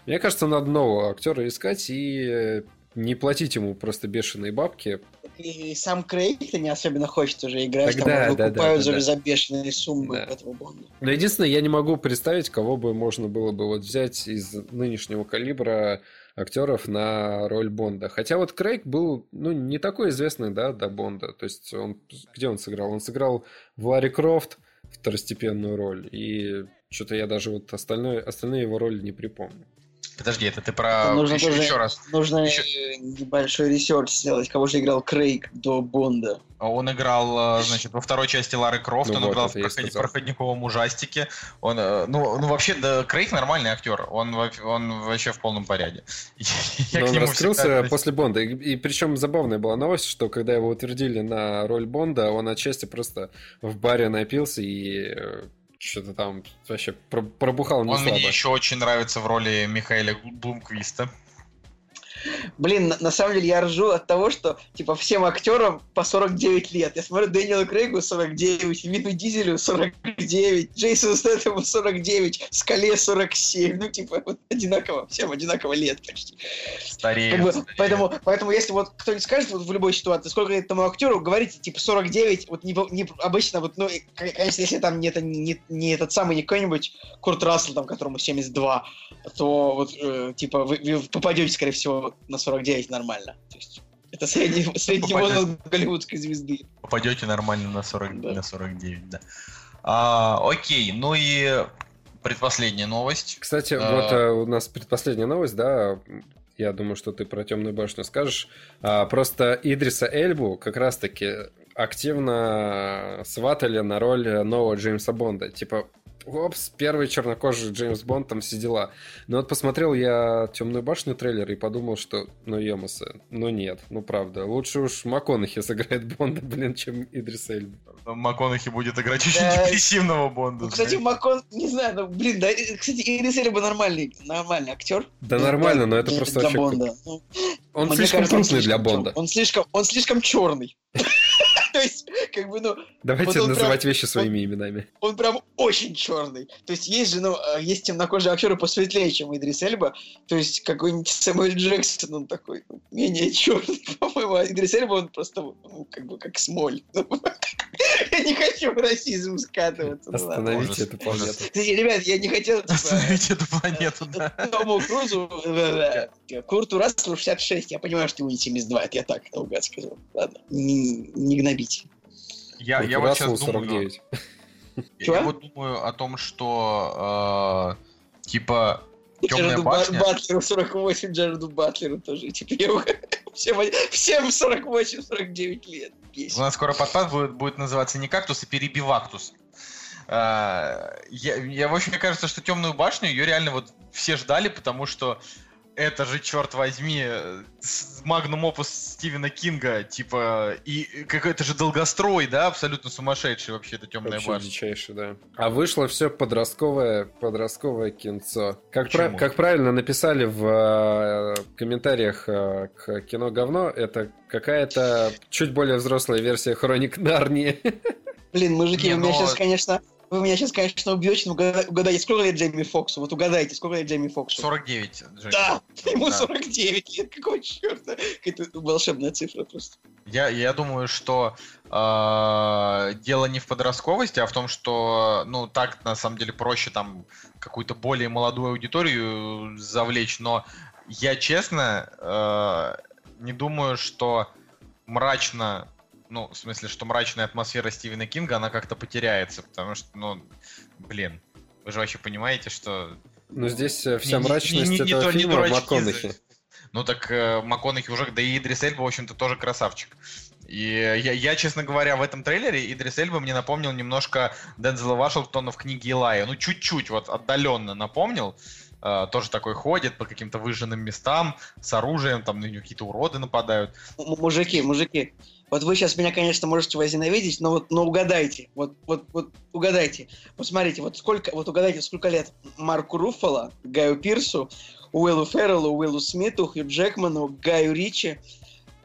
Speaker 2: Мне кажется, надо нового актера искать и э, не платить ему просто бешеные бабки.
Speaker 3: И сам Крейг-то не особенно хочет уже играть,
Speaker 2: Так
Speaker 3: там
Speaker 2: да,
Speaker 3: его
Speaker 2: да, да,
Speaker 3: выкупают за,
Speaker 2: да.
Speaker 3: бешеные суммы
Speaker 2: Да. Но единственное, я не могу представить, кого бы можно было бы вот взять из нынешнего калибра актеров на роль Бонда. Хотя вот Крейг был, ну, не такой известный, да, до Бонда. То есть он, где он сыграл? Он сыграл в Ларе Крофт второстепенную роль. И что-то я даже вот остальное, остальные его роли не припомню.
Speaker 1: Подожди, это ты про...
Speaker 3: Нужно
Speaker 1: еще,
Speaker 3: тоже-
Speaker 1: еще раз.
Speaker 3: Нужно
Speaker 1: Еще-
Speaker 3: э, небольшой research сделать, кого же играл Крейг до Бонда.
Speaker 1: Он играл, э, значит, во второй части Лары Крофт,
Speaker 2: Ну
Speaker 1: он
Speaker 2: вот,
Speaker 1: играл в
Speaker 2: это
Speaker 1: проход- проходниковом ужастике. Он, э, ну, ну, вообще, да, Крейг нормальный актер. Он, он вообще в полном порядке. Я
Speaker 2: Но
Speaker 1: к
Speaker 2: он раскрылся
Speaker 1: всегда-
Speaker 2: после Бонда. И, и причем забавная была новость, что когда его утвердили на роль Бонда, он отчасти просто в баре напился и что-то там вообще про- пробухал не
Speaker 1: Он
Speaker 2: слабо.
Speaker 1: мне еще очень нравится в роли Михаэля Блумквиста.
Speaker 3: Блин, на, на самом деле я ржу от того, что типа всем актерам по 49 лет. Я смотрю Дэниелу Крейгу 49, Вину Дизелю 49, Джейсону Стэтэму 49, Скале 47. Ну, типа, вот одинаково, всем одинаково лет почти.
Speaker 1: Стареет.
Speaker 3: Как бы, поэтому, поэтому, если вот кто-нибудь скажет вот в любой ситуации, сколько лет этому актеру, говорите, типа, 49, вот не, не- обычно, вот, ну, конечно, если там не, это, не, не этот самый, не какой-нибудь Курт Рассел, там, которому 72, то вот, э, типа, вы, вы попадете, скорее всего, на 49 нормально. То есть, это средний, средний
Speaker 1: Попадете.
Speaker 3: возраст голливудской звезды.
Speaker 1: Попадете нормально на, 40,
Speaker 3: Да.
Speaker 1: на 49, да. А, окей, ну и предпоследняя новость.
Speaker 2: Кстати,
Speaker 1: А.
Speaker 2: вот э, у нас предпоследняя новость, да, я думаю, что ты про темную башню скажешь. А, просто Идриса Эльбу как раз-таки активно сватали на роль нового Джеймса Бонда. Типа, опс, первый чернокожий Джеймс Бонд, там все дела. Но вот посмотрел я «Темную башню» трейлер и подумал, что, ну, емоса, ну нет, ну правда. Лучше уж МакКонахи сыграет Бонда, блин, чем Идрис Эльбу.
Speaker 1: МакКонахи будет играть очень
Speaker 3: Да.
Speaker 1: депрессивного Бонда.
Speaker 3: Ну, кстати. Макон, не знаю, ну, блин, да, кстати, Ирис Эльба нормальный, нормальный актер.
Speaker 2: Да нормально, но это
Speaker 3: для-
Speaker 2: просто
Speaker 3: для
Speaker 2: вообще...
Speaker 3: Бонда. Ну,
Speaker 2: Он слишком
Speaker 3: кажется, он
Speaker 2: крупный для Бонда.
Speaker 3: Он слишком, он слишком черный. То есть, как бы, ну,
Speaker 2: Давайте
Speaker 3: он
Speaker 2: называть
Speaker 3: прям-
Speaker 2: вещи своими именами.
Speaker 3: он прям очень черный. То есть есть же, ну, есть темнокожие актеры посветлее, чем Идрис Эльба. То есть какой-нибудь Сэмюэль Джексон, он такой ну, менее черный, по-моему. А Идрис Эльба, он просто, ну, как бы, как смоль. Я не хочу в расизм скатываться.
Speaker 2: Остановите эту планету.
Speaker 3: ребят, я не хотел, типа,
Speaker 1: Остановите эту планету, да.
Speaker 3: Тому Крузу, Курту Расселу 66. Я понимаю, что ему не 72, это я так наугад сказал. Ладно, не, гнобите.
Speaker 1: Я, я вот сейчас думаю,
Speaker 2: 49.
Speaker 3: Чего?
Speaker 1: я вот думаю о том, что э, типа Темная
Speaker 3: Джареду
Speaker 1: башня.
Speaker 3: Ба- Батлеру 48, Джареду Батлеру тоже. Типа, я его- всем, всем 48-49 лет.
Speaker 1: У нас скоро подкаст будет, будет называться не кактус, а перебивактус. А, я, я, в общем, мне кажется, что темную башню ее реально вот все ждали, потому что это же, черт возьми, магнум опус Стивена Кинга, типа, и какой-то же долгострой, да, абсолютно сумасшедший вообще эта темная
Speaker 2: Вообще
Speaker 1: башня.
Speaker 2: дичайший, да. А вышло все подростковое, подростковое кинцо. Как,
Speaker 1: Почему?
Speaker 2: как правильно написали в э, комментариях э, к кино говно, это какая-то чуть более взрослая версия Хроник Нарнии.
Speaker 3: Блин, мужики,
Speaker 1: Не,
Speaker 3: у меня
Speaker 1: но-
Speaker 3: сейчас, конечно, Вы меня сейчас, конечно, убьете, но угада- угадайте, сколько лет Джейми Фоксу? Вот угадайте, сколько лет Джейми Фоксу?
Speaker 1: 49. Жень.
Speaker 3: Да, ему
Speaker 1: Да.
Speaker 3: 49 лет, какого черта? Какая-то волшебная цифра просто.
Speaker 1: Я, я думаю, что э, дело не в подростковости, а в том, что, ну, так, на самом деле, проще там какую-то более молодую аудиторию завлечь, но я, честно, э, не думаю, что мрачно, ну, в смысле, что мрачная атмосфера Стивена Кинга, она как-то потеряется, потому что, ну, блин, вы же вообще понимаете, что
Speaker 2: Но здесь э, вся
Speaker 1: не- не-
Speaker 2: мрачность
Speaker 1: не- не
Speaker 2: этого
Speaker 1: то- не
Speaker 2: фильма
Speaker 1: дурачки
Speaker 2: МакКонахи.
Speaker 1: Ну так э, МакКонахи уже, да и Идрис Эльба, в общем-то, тоже красавчик. И я, я, честно говоря, в этом трейлере Идрис Эльба мне напомнил немножко Дензела Вашингтона в книге Илая. Ну, чуть-чуть, вот отдаленно напомнил. Э, тоже такой ходит по каким-то выжженным местам с оружием, там на него какие-то уроды нападают.
Speaker 3: М- мужики, мужики, вот вы сейчас меня, конечно, можете возненавидеть, но вот но угадайте, вот, вот, вот угадайте. Вот смотрите, вот сколько, вот угадайте, сколько лет Марку Руффало, Гаю Пирсу, Уиллу Ферреллу, Уиллу Смиту, Хью Джекману, Гаю Ричи,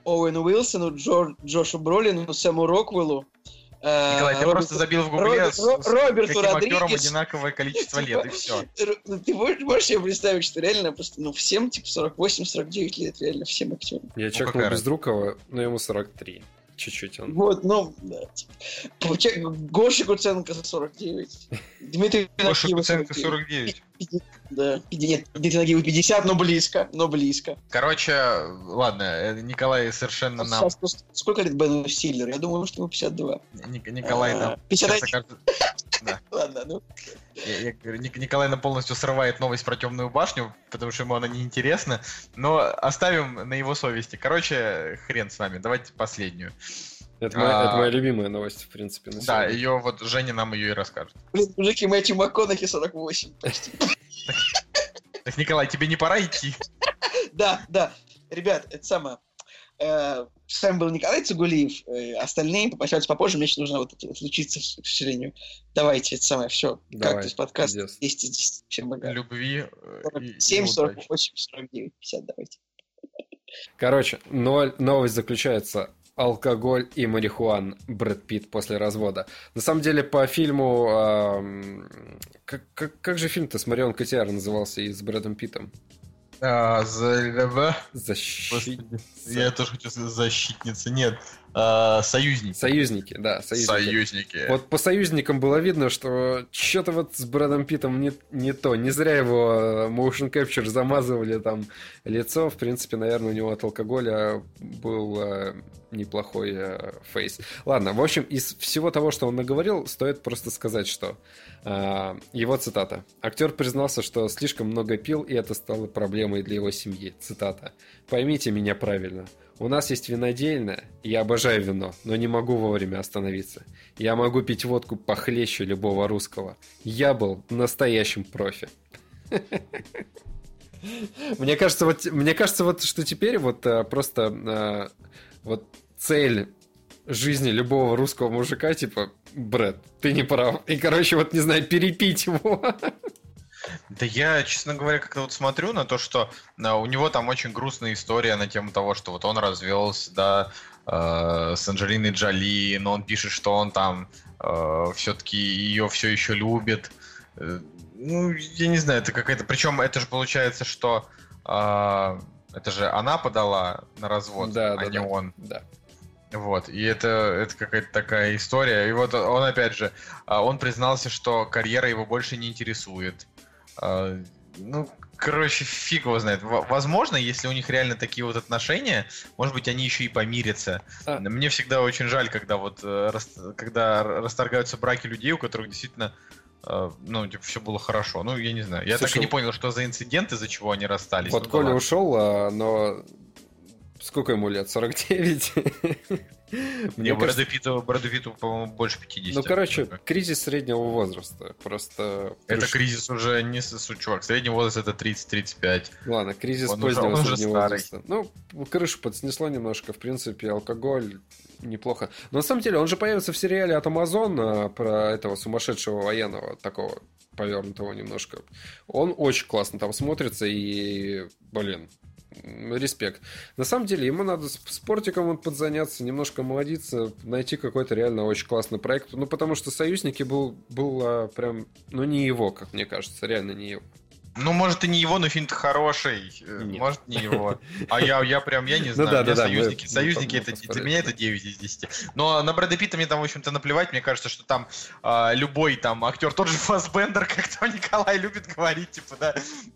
Speaker 3: Оуэну Уилсону, Джор- Джошу Бролину, Сэму Роквеллу,
Speaker 1: Николай, ты просто забил в гугле
Speaker 3: Робер-
Speaker 1: с,
Speaker 3: Ро-
Speaker 1: с
Speaker 3: Роберту
Speaker 1: каким актером
Speaker 3: Родригес.
Speaker 1: одинаковое количество лет, и все.
Speaker 3: Ну, Ты можешь, себе представить, что реально просто, ну, всем, типа, 48-49 лет, реально, всем актерам.
Speaker 2: Я
Speaker 1: Ну,
Speaker 2: чекнул
Speaker 1: какая
Speaker 2: Безрукова, но ему 43. Чуть-чуть он.
Speaker 3: Вот, ну, да. типа. Гоша Куценко 49. Дмитрий
Speaker 1: Гоша Куценко 49.
Speaker 3: Да, пяти- нет, Дмитрий Нагиев 50, но близко, но близко.
Speaker 1: Короче, ладно, э, Николай совершенно нам...
Speaker 3: Сейчас, сколько лет Бену Стиллеру? Я думаю, что ему 52.
Speaker 1: Ник- Николай нам...
Speaker 3: А, 51.
Speaker 1: сейчас окажется-
Speaker 3: Ладно, ну.
Speaker 1: Я- я говорю, Ник- Николай нам полностью срывает новость про темную башню, потому что ему она не интересна. Но оставим на его совести. Короче, хрен с вами. Давайте последнюю.
Speaker 2: Это моя,
Speaker 1: А.
Speaker 2: это моя любимая новость, в принципе, на
Speaker 1: Да,
Speaker 2: сегодня.
Speaker 1: ее вот Женя нам ее и расскажет.
Speaker 3: Блин, мужики, Мэтью МакКонахи 48. почти.
Speaker 1: Так, Николай, тебе не пора идти?
Speaker 3: Да, да. Ребят, это самое. Э, С вами был Николай Цугулиев. Э, Остальные попрощаются попозже. Мне сейчас нужно вот отлучиться, к сожалению. Давайте, это самое, все.
Speaker 2: Давай,
Speaker 3: Как то подкаст
Speaker 2: пиздец.
Speaker 3: 10 из 10. Всем пока.
Speaker 1: Любви э, и- и
Speaker 3: 7,
Speaker 1: удачи.
Speaker 3: 48, 49, 50, давайте.
Speaker 2: Короче, ноль, новость заключается. Алкоголь и марихуан Брэд Питт после развода. На самом деле, по фильму... ам, как, как, как же фильм-то с Марион Котиар назывался и с Брэдом Питтом?
Speaker 1: А, за-
Speaker 2: Защитница.
Speaker 1: Я тоже хочу сказать защитница. Нет, а, союзники.
Speaker 2: Союзники, да, союзники.
Speaker 1: Союзники.
Speaker 2: Вот по союзникам было видно, что что-то вот с Брэдом Питтом не, не то. Не зря его э, motion capture замазывали там лицо. В принципе, наверное, у него от алкоголя был э, неплохой э, фейс. Ладно, в общем, из всего того, что он наговорил, стоит просто сказать, что э, его цитата. Актер признался, что слишком много пил, и это стало проблемой для его семьи. Цитата. «Поймите меня правильно. У нас есть винодельня, я обожаю вино, но не могу вовремя остановиться. Я могу пить водку похлеще любого русского. Я был настоящим профи. Мне кажется, вот, мне кажется, вот, что теперь вот э, просто э, вот цель жизни любого русского мужика, типа, Брэд, ты не прав. И, короче, вот, не знаю, перепить его.
Speaker 1: Да я, честно говоря, как-то вот смотрю на то, что а, у него там очень грустная история на тему того, что вот он развелся, да, э, с Анджелиной Джоли, но он пишет, что он там все-таки ее все еще любит. Э, ну, я не знаю, это какая-то... Причем это же получается, что а, это же она подала на развод,
Speaker 2: Да,
Speaker 1: а
Speaker 2: да,
Speaker 1: не
Speaker 2: да.
Speaker 1: он.
Speaker 2: Да.
Speaker 1: Вот, и это, это какая-то такая история. И вот он, опять же, а, он признался, что карьера его больше не интересует. А, Ну, короче, фиг его знает. Во- Возможно, если у них реально такие вот отношения, может быть, они еще и помирятся.
Speaker 2: А.
Speaker 1: Мне всегда очень жаль, когда вот э, когда расторгаются браки людей, у которых действительно э, ну, типа, все было хорошо. Ну, я не знаю. Я так
Speaker 2: Слушай,
Speaker 1: и не понял, что за инцидент, из-за чего они расстались.
Speaker 2: Вот
Speaker 1: Ну,
Speaker 2: Коля ушел, а, но сколько ему лет? 49?
Speaker 1: Не,
Speaker 2: Мне
Speaker 1: Брэду Питту, Брэду Питту, по-моему, больше 50.
Speaker 2: ну, короче, кризис среднего возраста. Просто...
Speaker 1: Это кризис уже не чувак. Средний возраст это 30-35.
Speaker 2: Ладно, кризис
Speaker 1: Он
Speaker 2: позднего
Speaker 1: уже
Speaker 2: среднего возраста. Ну, крышу подснесло немножко. В принципе, алкоголь неплохо. Но на самом деле, он же появится в сериале от Амазона про этого сумасшедшего военного, такого повернутого немножко. Он очень классно там смотрится и, блин, респект. На самом деле, ему надо спортиком вот подзаняться, немножко молодиться, найти какой-то реально очень классный проект. Ну, потому что «Союзники» был, был прям, ну, не его, как мне кажется, реально не его.
Speaker 1: Ну, может, и не его, но фильм-то хороший. Э,
Speaker 2: Нет.
Speaker 1: Может, не его. А я, я прям, я не
Speaker 2: Ну
Speaker 1: знаю.
Speaker 2: да,
Speaker 1: Мне
Speaker 2: да, да,
Speaker 1: союзники,
Speaker 2: мы
Speaker 1: союзники это, для меня это 9 из 10. Но на Брэда Питта мне там, в общем-то, наплевать. Мне кажется, что там а, любой там актер, тот же Фассбендер, как там Николай любит говорить, типа, да,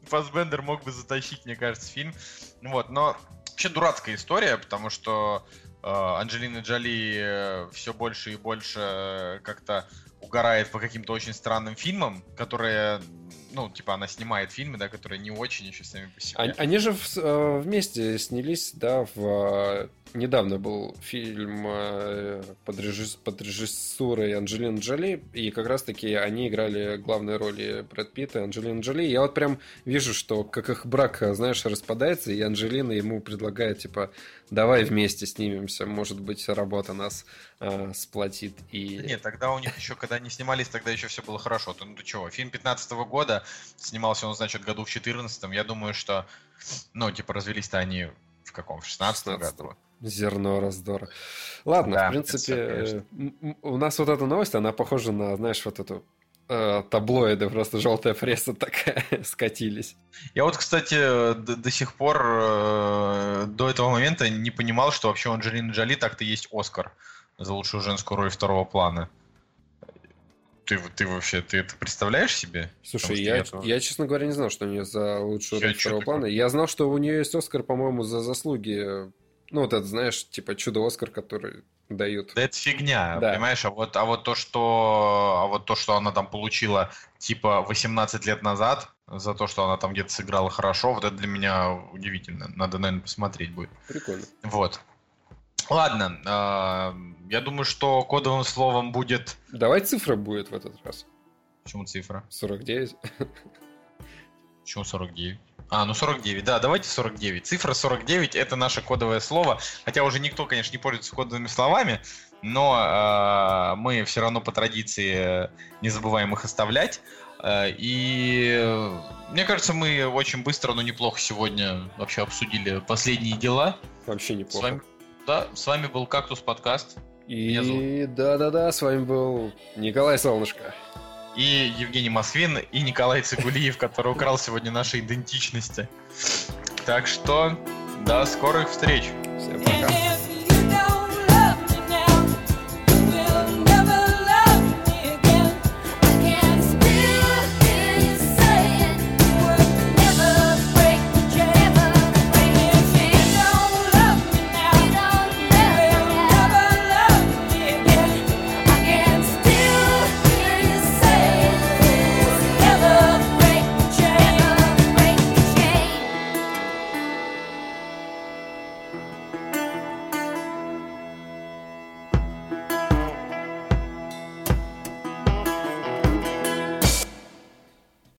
Speaker 1: Фассбендер мог бы затащить, мне кажется, фильм. Вот, но вообще дурацкая история, потому что э, Анджелина Джоли все больше и больше э, как-то угорает по каким-то очень странным фильмам, которые, ну, типа, она снимает фильмы, да, которые не очень еще сами по себе.
Speaker 2: Они, они же в- э, вместе снялись, да, в... э, Недавно был фильм э, под, режисс- под режиссурой Анджелины Джоли, и как раз-таки они играли главные роли Брэд Питта и Анджелины Джоли. Я вот прям вижу, что как их брак, знаешь, распадается, и Анджелина ему предлагает, типа, давай вместе снимемся, может быть, работа нас э, сплотит. И...
Speaker 1: Да Нет, тогда у них еще, когда они снимались, тогда еще все было хорошо. Ну ты чего, фильм 15 года, снимался он, значит, году в 14 Я думаю, что, ну, типа, развелись-то они в каком? В 16
Speaker 2: 16-м.
Speaker 1: году.
Speaker 2: Зерно раздора. Ладно,
Speaker 1: Да,
Speaker 2: в принципе,
Speaker 1: это
Speaker 2: э, м- м- у нас вот эта новость, она похожа на, знаешь, вот эту э, таблоиды, просто желтая пресса такая, скатились.
Speaker 1: Я вот, кстати, до, до сих пор, э, до этого момента не понимал, что вообще у Анджелины Джоли так-то есть Оскар за лучшую женскую роль второго плана. Ты, ты вообще, ты это представляешь себе?
Speaker 2: Слушай, я,
Speaker 1: я тоже.
Speaker 2: я, честно говоря, не знал, что у нее за лучшую роль второго
Speaker 1: такое?
Speaker 2: плана. Я знал, что у нее есть Оскар, по-моему, за заслуги. Ну, вот это, знаешь, типа чудо-Оскар, который дают.
Speaker 1: Да это фигня,
Speaker 2: Да.
Speaker 1: понимаешь? А вот, а вот то, что, а вот то, что она там получила типа 18 лет назад за то, что она там где-то сыграла хорошо, вот это для меня удивительно. Надо, наверное, посмотреть будет.
Speaker 2: Прикольно.
Speaker 1: Вот. Ладно, а, я думаю, что кодовым словом будет...
Speaker 2: Давай цифра будет в этот раз.
Speaker 1: Почему цифра?
Speaker 2: 49.
Speaker 1: Почему 49? А, ну 49, да, давайте 49. Цифра 49 это наше кодовое слово. Хотя уже никто, конечно, не пользуется кодовыми словами, но э, мы все равно по традиции не забываем их оставлять. Э, и мне кажется, мы очень быстро, но неплохо сегодня вообще обсудили последние дела.
Speaker 2: Вообще
Speaker 1: С
Speaker 2: неплохо.
Speaker 1: вами, да, с вами был Кактус подкаст
Speaker 2: И да-да-да, с вами был Николай Солнышко.
Speaker 1: и Евгений Москвин и Николай Цигулиев, который украл сегодня наши идентичности. Так что до скорых встреч.
Speaker 2: Всем пока.